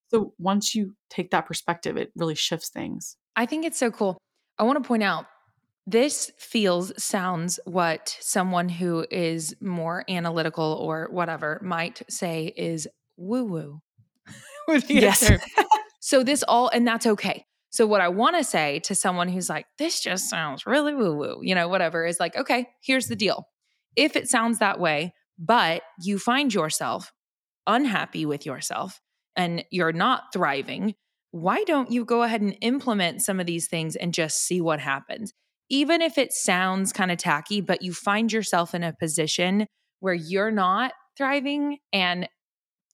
So once you take that perspective, it really shifts things. I think it's so cool. I want to point out this feels, sounds what someone who is more analytical or whatever might say is woo woo. yes. so, this all, and that's okay. So, what I want to say to someone who's like, this just sounds really woo woo, you know, whatever, is like, okay, here's the deal. If it sounds that way, but you find yourself unhappy with yourself and you're not thriving, why don't you go ahead and implement some of these things and just see what happens? Even if it sounds kind of tacky, but you find yourself in a position where you're not thriving and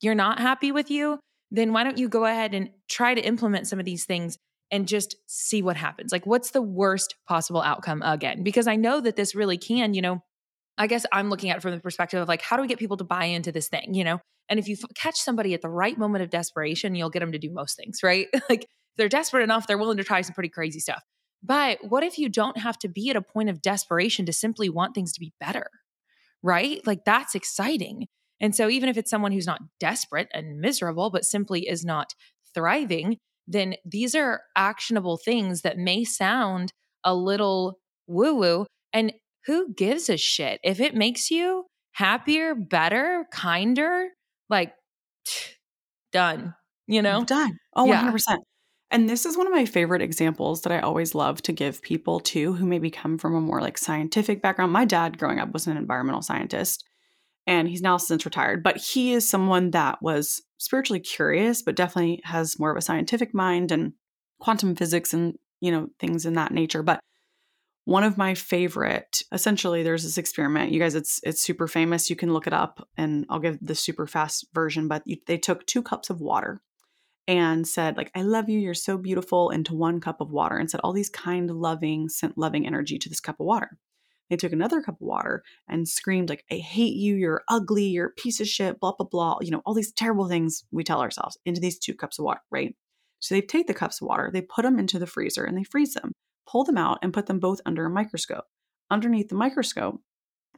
you're not happy with you, then why don't you go ahead and try to implement some of these things and just see what happens? Like, what's the worst possible outcome again? Because I know that this really can, you know, I guess I'm looking at it from the perspective of like, how do we get people to buy into this thing, you know? And if you f- catch somebody at the right moment of desperation, you'll get them to do most things, right? like, they're desperate enough, they're willing to try some pretty crazy stuff. But what if you don't have to be at a point of desperation to simply want things to be better? Right? Like that's exciting. And so, even if it's someone who's not desperate and miserable, but simply is not thriving, then these are actionable things that may sound a little woo woo. And who gives a shit? If it makes you happier, better, kinder, like done, you know? Done. Oh, yeah. 100%. And this is one of my favorite examples that I always love to give people too who maybe come from a more like scientific background. My dad growing up was an environmental scientist and he's now since retired, but he is someone that was spiritually curious but definitely has more of a scientific mind and quantum physics and, you know, things in that nature. But one of my favorite essentially there's this experiment you guys it's it's super famous you can look it up and i'll give the super fast version but they took two cups of water and said like i love you you're so beautiful into one cup of water and said all these kind loving sent loving energy to this cup of water. They took another cup of water and screamed like i hate you you're ugly you're a piece of shit blah blah blah you know all these terrible things we tell ourselves into these two cups of water right? So they take the cups of water they put them into the freezer and they freeze them pull them out and put them both under a microscope. Underneath the microscope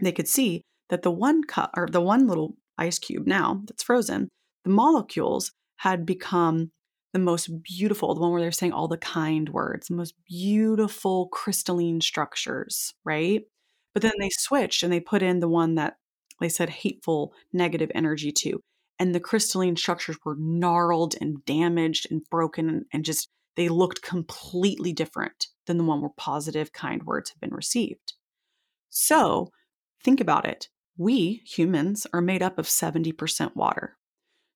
they could see that the one cup or the one little ice cube now that's frozen the molecules had become the most beautiful, the one where they're saying all the kind words, the most beautiful crystalline structures, right? But then they switched and they put in the one that they said hateful, negative energy to. And the crystalline structures were gnarled and damaged and broken and just, they looked completely different than the one where positive, kind words have been received. So think about it. We humans are made up of 70% water.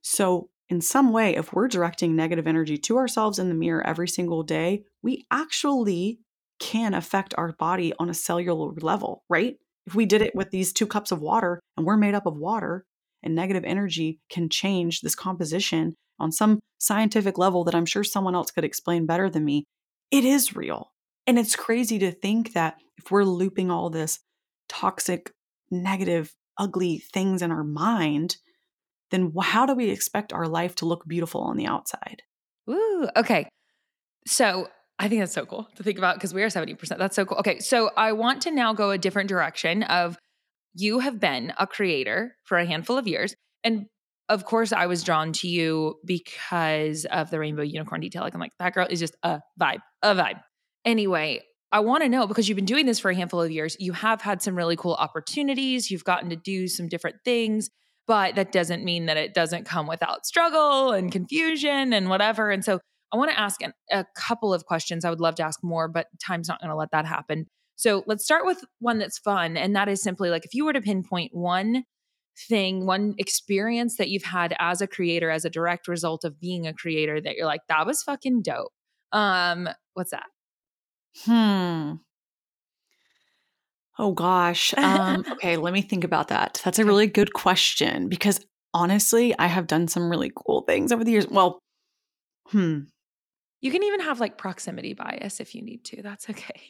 So in some way, if we're directing negative energy to ourselves in the mirror every single day, we actually can affect our body on a cellular level, right? If we did it with these two cups of water and we're made up of water, and negative energy can change this composition on some scientific level that I'm sure someone else could explain better than me, it is real. And it's crazy to think that if we're looping all this toxic, negative, ugly things in our mind, then how do we expect our life to look beautiful on the outside? Ooh, okay. So I think that's so cool to think about because we are 70%. That's so cool. Okay. So I want to now go a different direction of you have been a creator for a handful of years. And of course, I was drawn to you because of the rainbow unicorn detail. Like, I'm like, that girl is just a vibe, a vibe. Anyway, I want to know because you've been doing this for a handful of years. You have had some really cool opportunities. You've gotten to do some different things, but that doesn't mean that it doesn't come without struggle and confusion and whatever. And so I want to ask an, a couple of questions. I would love to ask more, but time's not going to let that happen. So let's start with one that's fun. And that is simply like if you were to pinpoint one thing, one experience that you've had as a creator, as a direct result of being a creator that you're like, that was fucking dope. Um, what's that? Hmm. Oh gosh. Um, okay, let me think about that. That's a really good question because honestly, I have done some really cool things over the years. Well, hmm. You can even have like proximity bias if you need to. That's okay.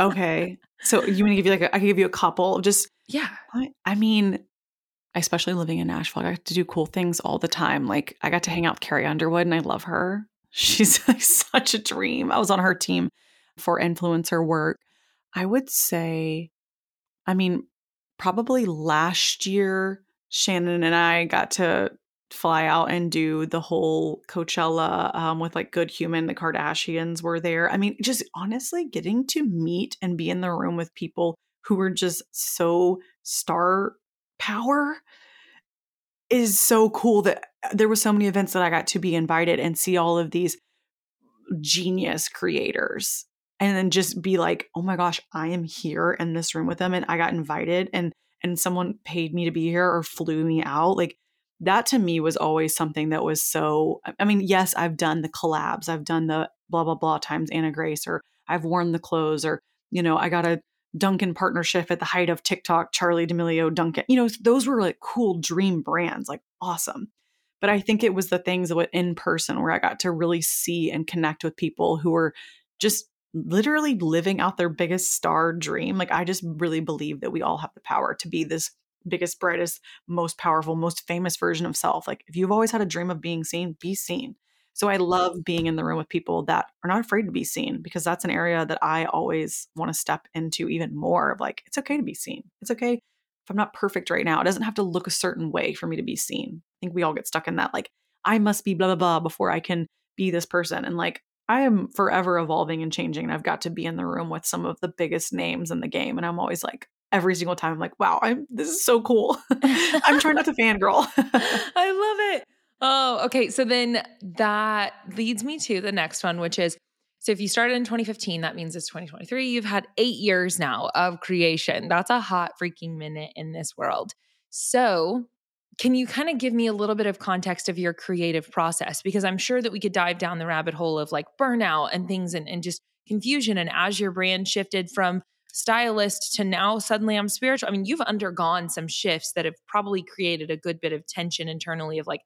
okay. So you want to give you like a, I can give you a couple of just yeah. I, I mean, especially living in Nashville, I got to do cool things all the time. Like I got to hang out with Carrie Underwood and I love her. She's like such a dream. I was on her team for influencer work. I would say, I mean, probably last year, Shannon and I got to fly out and do the whole Coachella um, with like Good Human. The Kardashians were there. I mean, just honestly getting to meet and be in the room with people who were just so star power is so cool that uh, there were so many events that I got to be invited and see all of these genius creators and then just be like, "Oh my gosh, I am here in this room with them and I got invited and and someone paid me to be here or flew me out." Like that to me was always something that was so I mean, yes, I've done the collabs, I've done the blah blah blah times Anna Grace, or I've worn the clothes, or you know, I got a Dunkin partnership at the height of TikTok, Charlie D'Amelio, Dunkin. You know, those were like cool dream brands, like awesome. But I think it was the things that were in person where I got to really see and connect with people who were just literally living out their biggest star dream. Like I just really believe that we all have the power to be this biggest, brightest, most powerful, most famous version of self. Like if you've always had a dream of being seen, be seen. So I love being in the room with people that are not afraid to be seen because that's an area that I always want to step into even more of like, it's okay to be seen. It's okay if I'm not perfect right now. It doesn't have to look a certain way for me to be seen. I think we all get stuck in that, like, I must be blah, blah, blah before I can be this person. And like, I am forever evolving and changing. And I've got to be in the room with some of the biggest names in the game. And I'm always like, every single time I'm like, wow, I'm this is so cool. I'm trying not to fangirl. I love it. Oh, okay. So then that leads me to the next one, which is so if you started in 2015, that means it's 2023. You've had eight years now of creation. That's a hot freaking minute in this world. So can you kind of give me a little bit of context of your creative process? Because I'm sure that we could dive down the rabbit hole of like burnout and things and, and just confusion. And as your brand shifted from stylist to now suddenly I'm spiritual. I mean, you've undergone some shifts that have probably created a good bit of tension internally of like,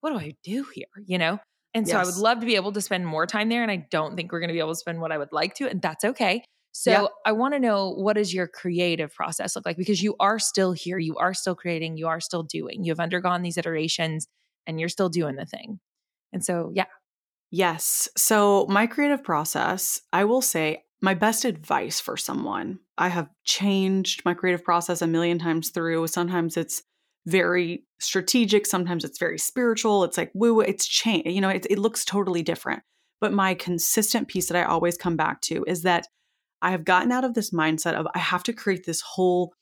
what do I do here? You know? And so yes. I would love to be able to spend more time there. And I don't think we're going to be able to spend what I would like to. And that's okay. So yeah. I want to know what does your creative process look like? Because you are still here, you are still creating, you are still doing. You have undergone these iterations and you're still doing the thing. And so, yeah. Yes. So my creative process, I will say my best advice for someone. I have changed my creative process a million times through. Sometimes it's very strategic, sometimes it's very spiritual. It's like woo, it's change. You know, it, it looks totally different. But my consistent piece that I always come back to is that I have gotten out of this mindset of I have to create this whole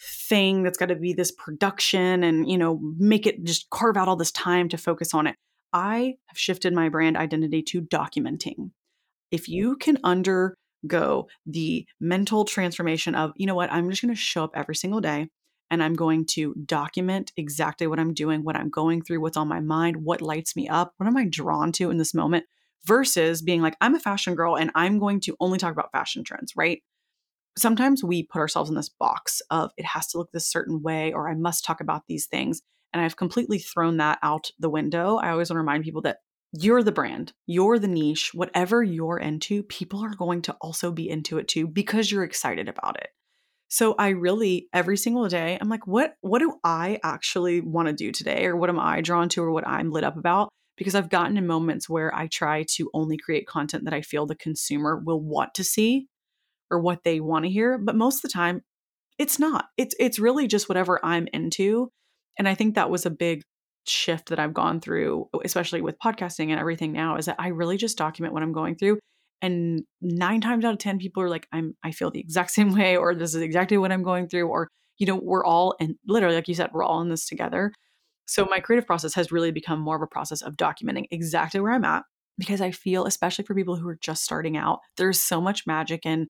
thing that's got to be this production and, you know, make it just carve out all this time to focus on it. I have shifted my brand identity to documenting. If you can under go the mental transformation of, you know what, I'm just going to show up every single day and I'm going to document exactly what I'm doing, what I'm going through, what's on my mind, what lights me up, what am I drawn to in this moment versus being like, I'm a fashion girl and I'm going to only talk about fashion trends, right? Sometimes we put ourselves in this box of it has to look this certain way or I must talk about these things. And I've completely thrown that out the window. I always want to remind people that you're the brand, you're the niche, whatever you're into, people are going to also be into it too because you're excited about it. So I really every single day I'm like what what do I actually want to do today or what am I drawn to or what I'm lit up about because I've gotten in moments where I try to only create content that I feel the consumer will want to see or what they want to hear, but most of the time it's not. It's it's really just whatever I'm into. And I think that was a big shift that I've gone through, especially with podcasting and everything now, is that I really just document what I'm going through. And nine times out of 10, people are like, I'm, I feel the exact same way, or this is exactly what I'm going through, or, you know, we're all, and literally, like you said, we're all in this together. So my creative process has really become more of a process of documenting exactly where I'm at because I feel, especially for people who are just starting out, there's so much magic in,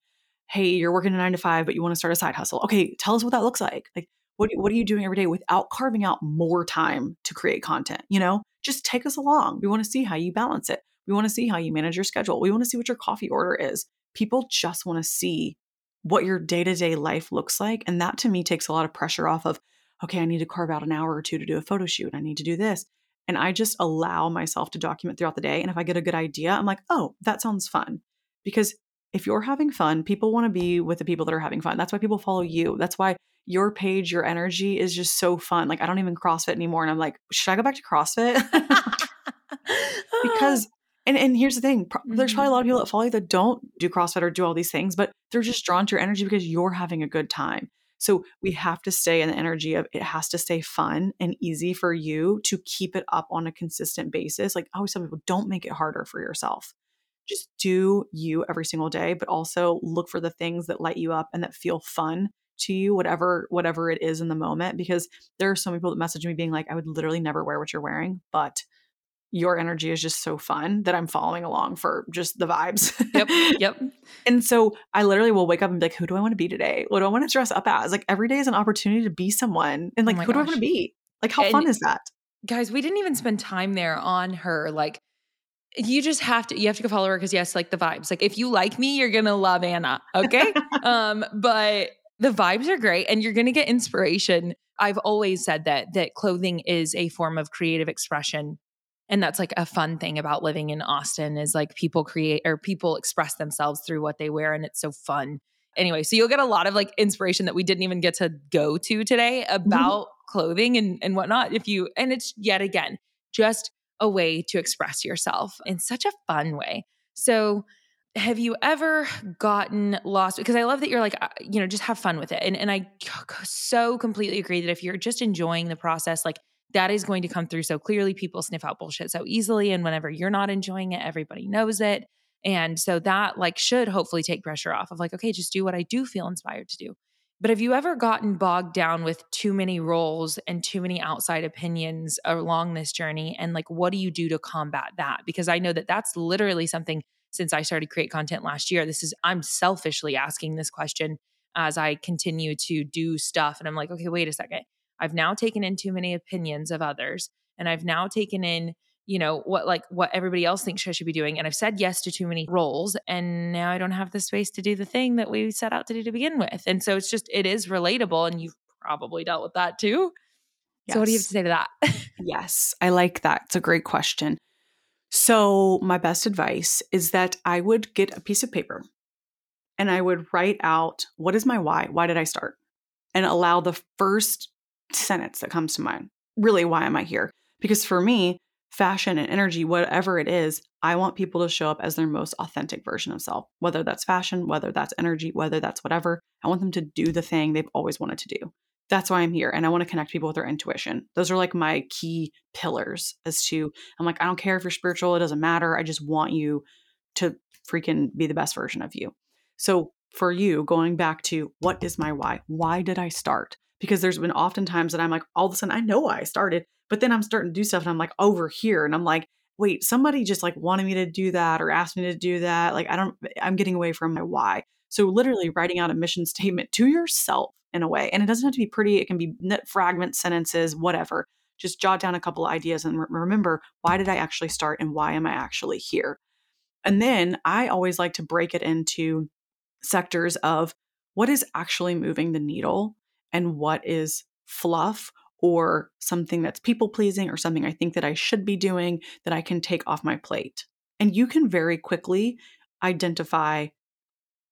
hey, you're working a nine to five, but you want to start a side hustle. Okay, tell us what that looks like. Like, what, what are you doing every day without carving out more time to create content? You know, just take us along. We want to see how you balance it. We want to see how you manage your schedule. We want to see what your coffee order is. People just want to see what your day to day life looks like. And that to me takes a lot of pressure off of, okay, I need to carve out an hour or two to do a photo shoot. I need to do this. And I just allow myself to document throughout the day. And if I get a good idea, I'm like, oh, that sounds fun. Because if you're having fun, people want to be with the people that are having fun. That's why people follow you. That's why your page, your energy is just so fun. Like I don't even CrossFit anymore. And I'm like, should I go back to CrossFit? because and and here's the thing, pro- there's probably mm-hmm. a lot of people that follow you that don't do CrossFit or do all these things, but they're just drawn to your energy because you're having a good time. So we have to stay in the energy of it has to stay fun and easy for you to keep it up on a consistent basis. Like I always tell people, don't make it harder for yourself. Just do you every single day, but also look for the things that light you up and that feel fun to you whatever whatever it is in the moment because there are so many people that message me being like i would literally never wear what you're wearing but your energy is just so fun that i'm following along for just the vibes. Yep yep. And so i literally will wake up and be like who do i want to be today? What do i want to dress up as? Like every day is an opportunity to be someone and Oh like my who do i want to be? Like how And- fun is that? guys we didn't even spend time there on her like you just have to you have to go follow her because yes like the vibes. Like if you like me you're gonna love anna okay? Um but the vibes are great and you're gonna get inspiration. I've always said that that clothing is a form of creative expression and that's like a fun thing about living in austin is like people create or people express themselves through what they wear and it's so fun. Anyway so you'll get a lot of like inspiration that we didn't even get to go to today about clothing and, and whatnot if you and it's yet again just a way to express yourself in such a fun way. So have you ever gotten lost because i love that you're like uh, you know just have fun with it and, and i so completely agree that if you're just enjoying the process like that is going to come through so clearly people sniff out bullshit so easily and whenever you're not enjoying it everybody knows it and so that like should hopefully take pressure off of like okay just do what i do feel inspired to do but have you ever gotten bogged down with too many roles and too many outside opinions along this journey and like what do you do to combat that because i know that that's literally something since I started create content last year. This is I'm selfishly asking this question as I continue to do stuff and I'm like, okay, wait a second. I've now taken in too many opinions of others and I've now taken in, you know, what like what everybody else thinks I should be doing and I've said yes to too many roles and now I don't have the space to do the thing that we set out to do to begin with. And so it's just it is relatable and you've probably dealt with that too. So what do you have to say to that? Yes, I like that. It's a great question. So, my best advice is that I would get a piece of paper and I would write out what is my why? Why did I start? And allow the first sentence that comes to mind. Really, why am I here? Because for me, fashion and energy, whatever it is, I want people to show up as their most authentic version of self, whether that's fashion, whether that's energy, whether that's whatever. I want them to do the thing they've always wanted to do that's why I'm here. And I want to connect people with their intuition. Those are like my key pillars as to, I'm like, I don't care if you're spiritual, it doesn't matter. I just want you to freaking be the best version of you. So for you, going back to what is my why? Why did I start? Because there's been often times that I'm like, all of a sudden, I know why I started, but then I'm starting to do stuff and I'm like over here. And I'm like, wait, somebody just like wanted me to do that or asked me to do that. Like, I don't, I'm getting away from my why. So literally writing out a mission statement to yourself in a way. And it doesn't have to be pretty. It can be fragment sentences, whatever. Just jot down a couple of ideas and re- remember why did I actually start and why am I actually here? And then I always like to break it into sectors of what is actually moving the needle and what is fluff or something that's people pleasing or something I think that I should be doing that I can take off my plate. And you can very quickly identify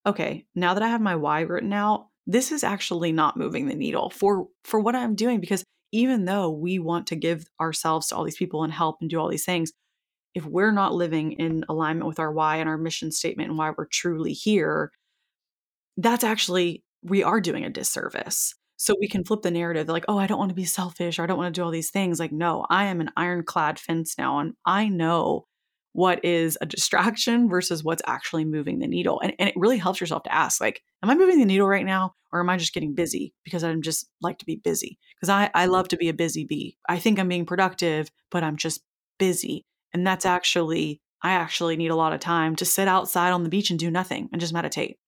okay, now that I have my why written out, this is actually not moving the needle for for what I'm doing because even though we want to give ourselves to all these people and help and do all these things, if we're not living in alignment with our why and our mission statement and why we're truly here, that's actually, we are doing a disservice. So we can flip the narrative like, oh, I don't want to be selfish or I don't want to do all these things. Like, no, I am an ironclad fence now. And I know what is a distraction versus what's actually moving the needle. And, and it really helps yourself to ask, like, am I moving the needle right now? Or am I just getting busy because I'm just like to be busy? Because I, I love to be a busy bee. I think I'm being productive, but I'm just busy. And that's actually, I actually need a lot of time to sit outside on the beach and do nothing and just meditate.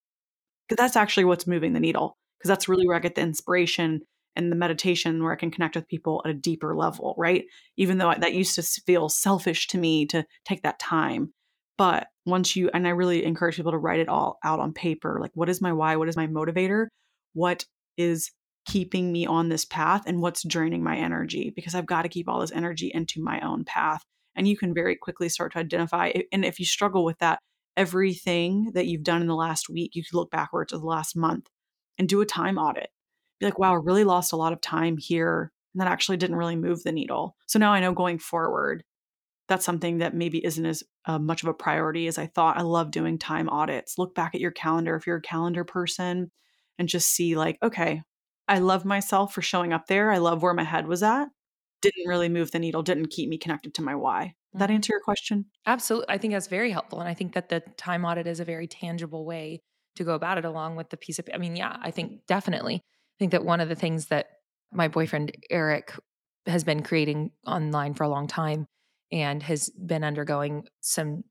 Because that's actually what's moving the needle. Because that's really where I get the inspiration and the meditation where I can connect with people at a deeper level, right? Even though that used to feel selfish to me to take that time. But once you, and I really encourage people to write it all out on paper like, what is my why? What is my motivator? What is keeping me on this path? And what's draining my energy? Because I've got to keep all this energy into my own path. And you can very quickly start to identify. And if you struggle with that, everything that you've done in the last week, you can look backwards to the last month and do a time audit be like, wow, I really lost a lot of time here. And that actually didn't really move the needle. So now I know going forward, that's something that maybe isn't as uh, much of a priority as I thought. I love doing time audits. Look back at your calendar if you're a calendar person and just see, like, okay, I love myself for showing up there. I love where my head was at. Didn't really move the needle, didn't keep me connected to my why. Did that mm-hmm. answer your question? Absolutely. I think that's very helpful. And I think that the time audit is a very tangible way to go about it along with the piece of, I mean, yeah, I think definitely. I think that one of the things that my boyfriend Eric has been creating online for a long time and has been undergoing some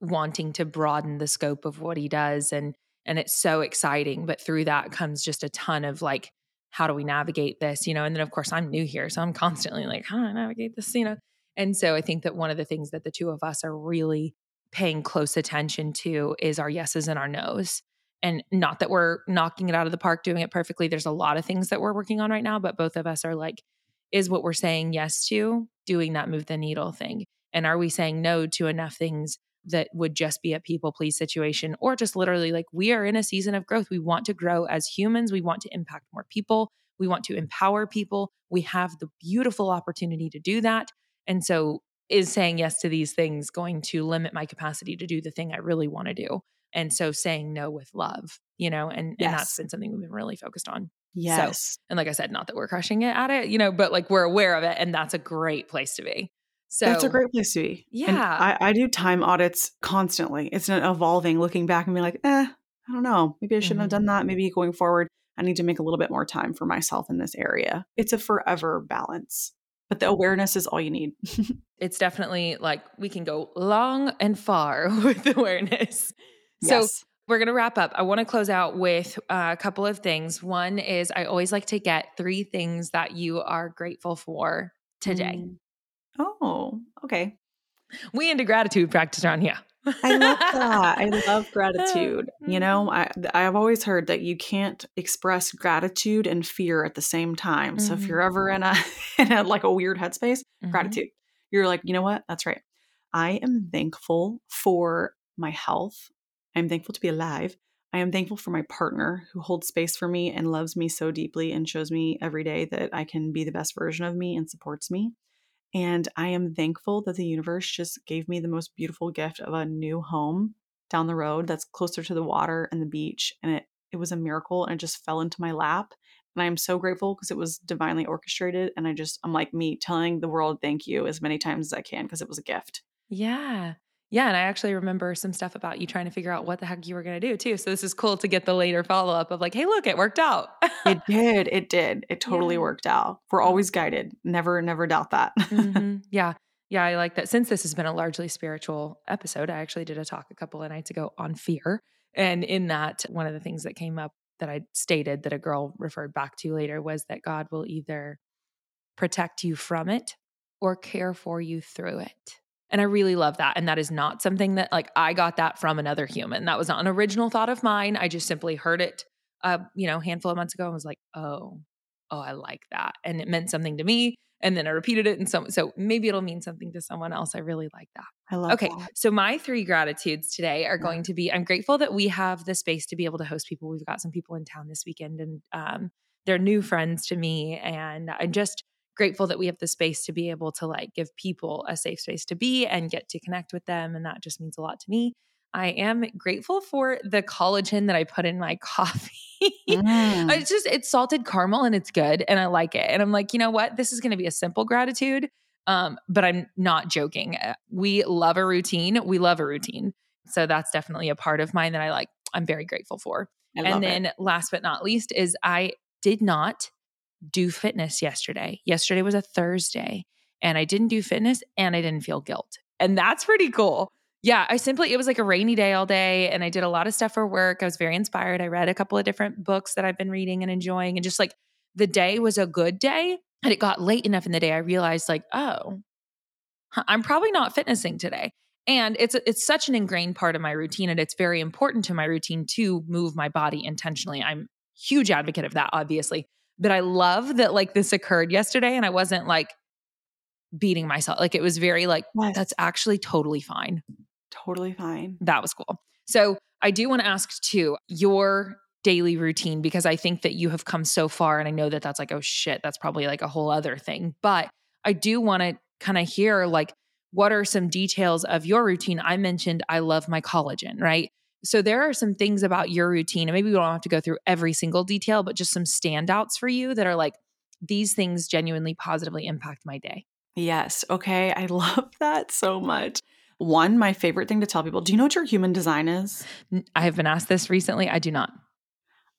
wanting to broaden the scope of what he does and and it's so exciting but through that comes just a ton of like how do we navigate this you know? And then of course I'm new here so I'm constantly like how do I navigate this? You know? And so I think that one of the things that the two of us are really paying close attention to is our yeses and our nos and not that we're knocking it out of the park doing it perfectly there's a lot of things that we're working on right now but both of us are like is what we're saying yes to doing that move the needle thing? And are we saying no to enough things that would just be a people please situation? Or just literally like we are in a season of growth. We want to grow as humans. We want to impact more people. We want to empower people. We have the beautiful opportunity to do that. And so is saying yes to these things going to limit my capacity to do the thing i really want to do and so saying no with love, you know, and, yes. and that's been something we've been really focused on. Yes. So, and like I said, not that we're crushing it at it, you know, but like we're aware of it and that's a great place to be. So that's a great place to be. Yeah. I, I, do time audits constantly. It's an evolving looking back and be like, eh, I don't know. Maybe I shouldn't mm-hmm. have done that. Maybe going forward, I need to make a little bit more time for myself in this area. It's a forever balance but the awareness is all you need. it's definitely like we can go long and far with awareness. So we're going to wrap up. I want to close out with a couple of things. One is I always like to get three things that you are grateful for today. Mm. Oh, okay. We into gratitude practice around here. I love that. I love gratitude. You know, mm-hmm. I I've always heard that you can't express gratitude and fear at the same time. Mm-hmm. So if you're mm-hmm. ever in a in a like a weird headspace, mm-hmm. gratitude. You're like, you know what? That's right. I am thankful for my health. I'm thankful to be alive. I am thankful for my partner who holds space for me and loves me so deeply and shows me every day that I can be the best version of me and supports me. And I am thankful that the universe just gave me the most beautiful gift of a new home down the road that's closer to the water and the beach. And it, it was a miracle and it just fell into my lap. And I am so grateful because it was divinely orchestrated. And I just, I'm like me telling the world thank you as many times as I can because it was a gift. Yeah. Yeah, and I actually remember some stuff about you trying to figure out what the heck you were going to do too. So this is cool to get the later follow up of like, "Hey, look, it worked out." it did. It did. It totally yeah. worked out. We're always guided. Never never doubt that. mm-hmm. Yeah. Yeah, I like that. Since this has been a largely spiritual episode, I actually did a talk a couple of nights ago on fear. And in that, one of the things that came up that I stated that a girl referred back to later was that God will either protect you from it or care for you through it. And I really love that. And that is not something that like I got that from another human. That was not an original thought of mine. I just simply heard it uh, you know, a handful of months ago and was like, oh, oh, I like that. And it meant something to me. And then I repeated it. And so, so maybe it'll mean something to someone else. I really like that. I love Okay. That. So my three gratitudes today are going to be I'm grateful that we have the space to be able to host people. We've got some people in town this weekend and um, they're new friends to me. And I'm just grateful that we have the space to be able to like give people a safe space to be and get to connect with them. And that just means a lot to me. I am grateful for the collagen that I put in my coffee. Mm. it's just, it's salted caramel and it's good and I like it. And I'm like, you know what? This is going to be a simple gratitude. Um, but I'm not joking. Uh, we love a routine. We love a routine. So that's definitely a part of mine that I like, I'm very grateful for. and then it. last but not least is I did not do fitness yesterday. Yesterday was a Thursday and I didn't do fitness and I didn't feel guilt. And that's pretty cool. Yeah, I simply, it was like a rainy day all day and I did a lot of stuff for work. I was very inspired. I read a couple of different books that I've been reading and enjoying. And just like the day was a good day. And it got late enough in the day, I realized, like, oh, I'm probably not fitnessing today. And it's it's such an ingrained part of my routine, and it's very important to my routine to move my body intentionally. I'm huge advocate of that, obviously. But I love that like this occurred yesterday, and I wasn't like beating myself. Like it was very like yes. that's actually totally fine. Totally fine. That was cool. So I do want to ask too your daily routine because I think that you have come so far, and I know that that's like oh shit, that's probably like a whole other thing. But I do want to kind of hear like what are some details of your routine? I mentioned I love my collagen, right? So there are some things about your routine, and maybe we don't have to go through every single detail, but just some standouts for you that are like, these things genuinely positively impact my day. Yes. Okay. I love that so much. One, my favorite thing to tell people do you know what your human design is? I have been asked this recently. I do not.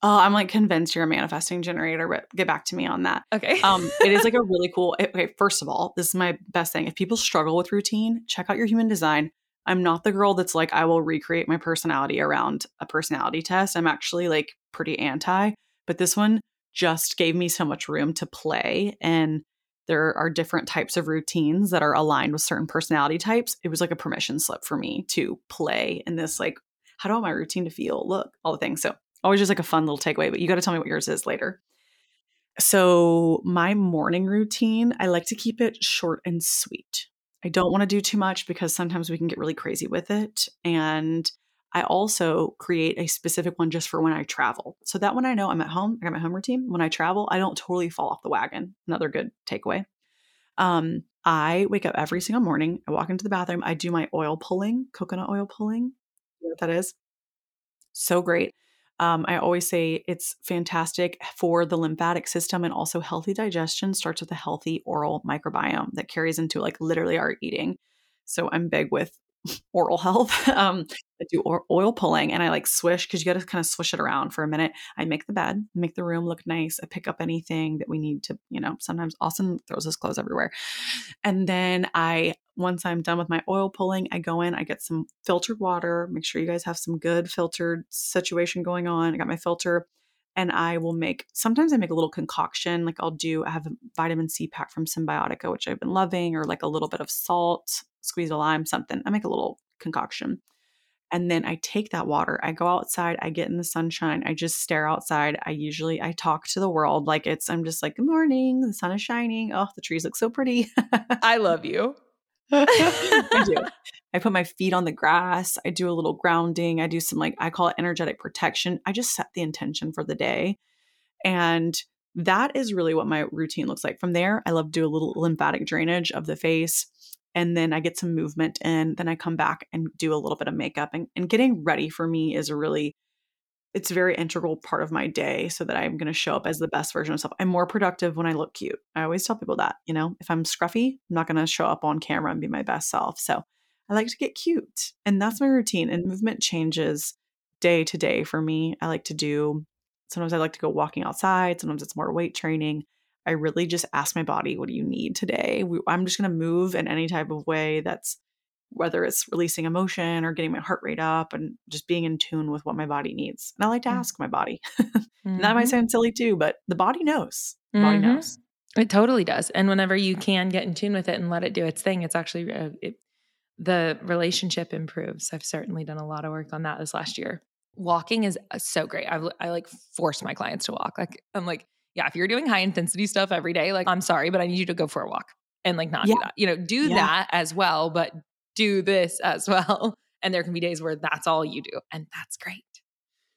Oh, I'm like convinced you're a manifesting generator, but get back to me on that. Okay. um, it is like a really cool. Okay, first of all, this is my best thing. If people struggle with routine, check out your human design. I'm not the girl that's like, I will recreate my personality around a personality test. I'm actually like pretty anti, but this one just gave me so much room to play. And there are different types of routines that are aligned with certain personality types. It was like a permission slip for me to play in this, like, how do I want my routine to feel? Look, all the things. So always just like a fun little takeaway, but you got to tell me what yours is later. So, my morning routine, I like to keep it short and sweet. I don't want to do too much because sometimes we can get really crazy with it. And I also create a specific one just for when I travel. So that when I know I'm at home, I got my home routine. When I travel, I don't totally fall off the wagon. Another good takeaway. Um, I wake up every single morning. I walk into the bathroom. I do my oil pulling, coconut oil pulling. You know what that is? So great. Um, I always say it's fantastic for the lymphatic system and also healthy digestion starts with a healthy oral microbiome that carries into like literally our eating. So I'm big with oral health. Um, I do oil pulling and I like swish because you got to kind of swish it around for a minute. I make the bed, make the room look nice. I pick up anything that we need to, you know, sometimes Austin throws his clothes everywhere. And then I, once I'm done with my oil pulling, I go in, I get some filtered water. Make sure you guys have some good filtered situation going on. I got my filter and I will make sometimes I make a little concoction. Like I'll do, I have a vitamin C pack from Cymbiotika, which I've been loving, or like a little bit of salt, squeeze a lime, something. I make a little concoction. And then I take that water, I go outside, I get in the sunshine, I just stare outside. I usually I talk to the world like it's I'm just like, good morning, the sun is shining. Oh, the trees look so pretty. I love you. I do. I put my feet on the grass. I do a little grounding. I do some like I call it energetic protection. I just set the intention for the day. And that is really what my routine looks like. From there, I love to do a little lymphatic drainage of the face. And then I get some movement and then I come back and do a little bit of makeup. And, and getting ready for me is a really it's a very integral part of my day so that I'm going to show up as the best version of myself. I'm more productive when I look cute. I always tell people that, you know, if I'm scruffy, I'm not going to show up on camera and be my best self. So I like to get cute. And that's my routine. And movement changes day to day for me. I like to do, sometimes I like to go walking outside. Sometimes it's more weight training. I really just ask my body, what do you need today? I'm just going to move in any type of way that's whether it's releasing emotion or getting my heart rate up and just being in tune with what my body needs. And I like to mm. ask my body. mm-hmm. that might mm-hmm. sound silly too, but the body knows. The mm-hmm. body knows. It totally does. And whenever you can get in tune with it and let it do its thing, it's actually uh, it, the relationship improves. I've certainly done a lot of work on that this last year. Walking is uh, so great. I've, I like force my clients to walk. Like I'm like, yeah, if you're doing high intensity stuff every day, like I'm sorry, but I need you to go for a walk and like not yeah. do that. You know, do yeah. that as well, but do this as well. And there can be days where that's all you do. And that's great.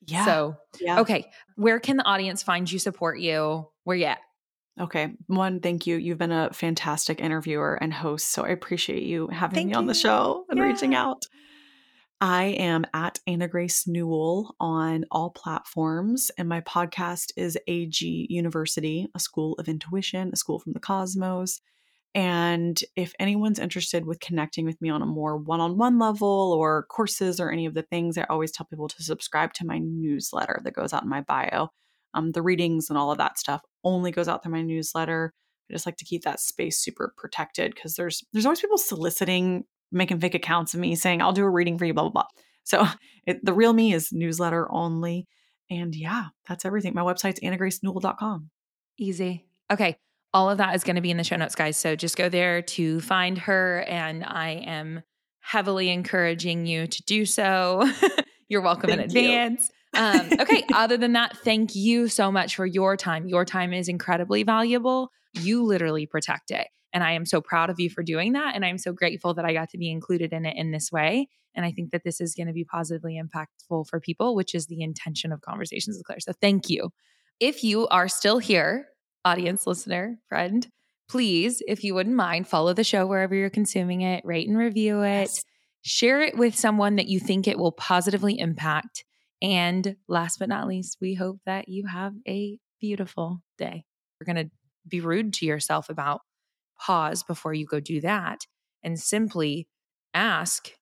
Yeah. So, yeah. okay. Where can the audience find you, support you? Where you at? Okay. One, thank you. You've been a fantastic interviewer and host. So I appreciate you having Thank me on the show and Yeah. reaching out. I am at Anna Grace Newell on all platforms, and my podcast is AG University, a school of intuition, a school from the cosmos. And if anyone's interested with connecting with me on a more one on one level or courses or any of the things, I always tell people to subscribe to my newsletter that goes out in my bio. Um, the readings and all of that stuff only goes out through my newsletter. I just like to keep that space super protected because there's there's always people soliciting, making fake accounts of me saying I'll do a reading for you, blah blah blah. So it, the real me is newsletter only. And yeah, that's everything. My website's annagracenewell.com. Easy. Okay. All of that is going to be in the show notes, guys. So just go there to find her. And I am heavily encouraging you to do so. You're welcome in Thank you. advance. Um, okay. Other than that, thank you so much for your time. Your time is incredibly valuable. You literally protect it. And I am so proud of you for doing that. And I'm so grateful that I got to be included in it in this way. And I think that this is going to be positively impactful for people, which is the intention of Conversations with Claire. So thank you. If you are still here, audience, listener, friend, please, if you wouldn't mind, follow the show wherever you're consuming it, rate and review it, Yes. share it with someone that you think it will positively impact. And last but not least, we hope that you have a beautiful day. You're going to be rude to yourself about pause before you go do that and simply ask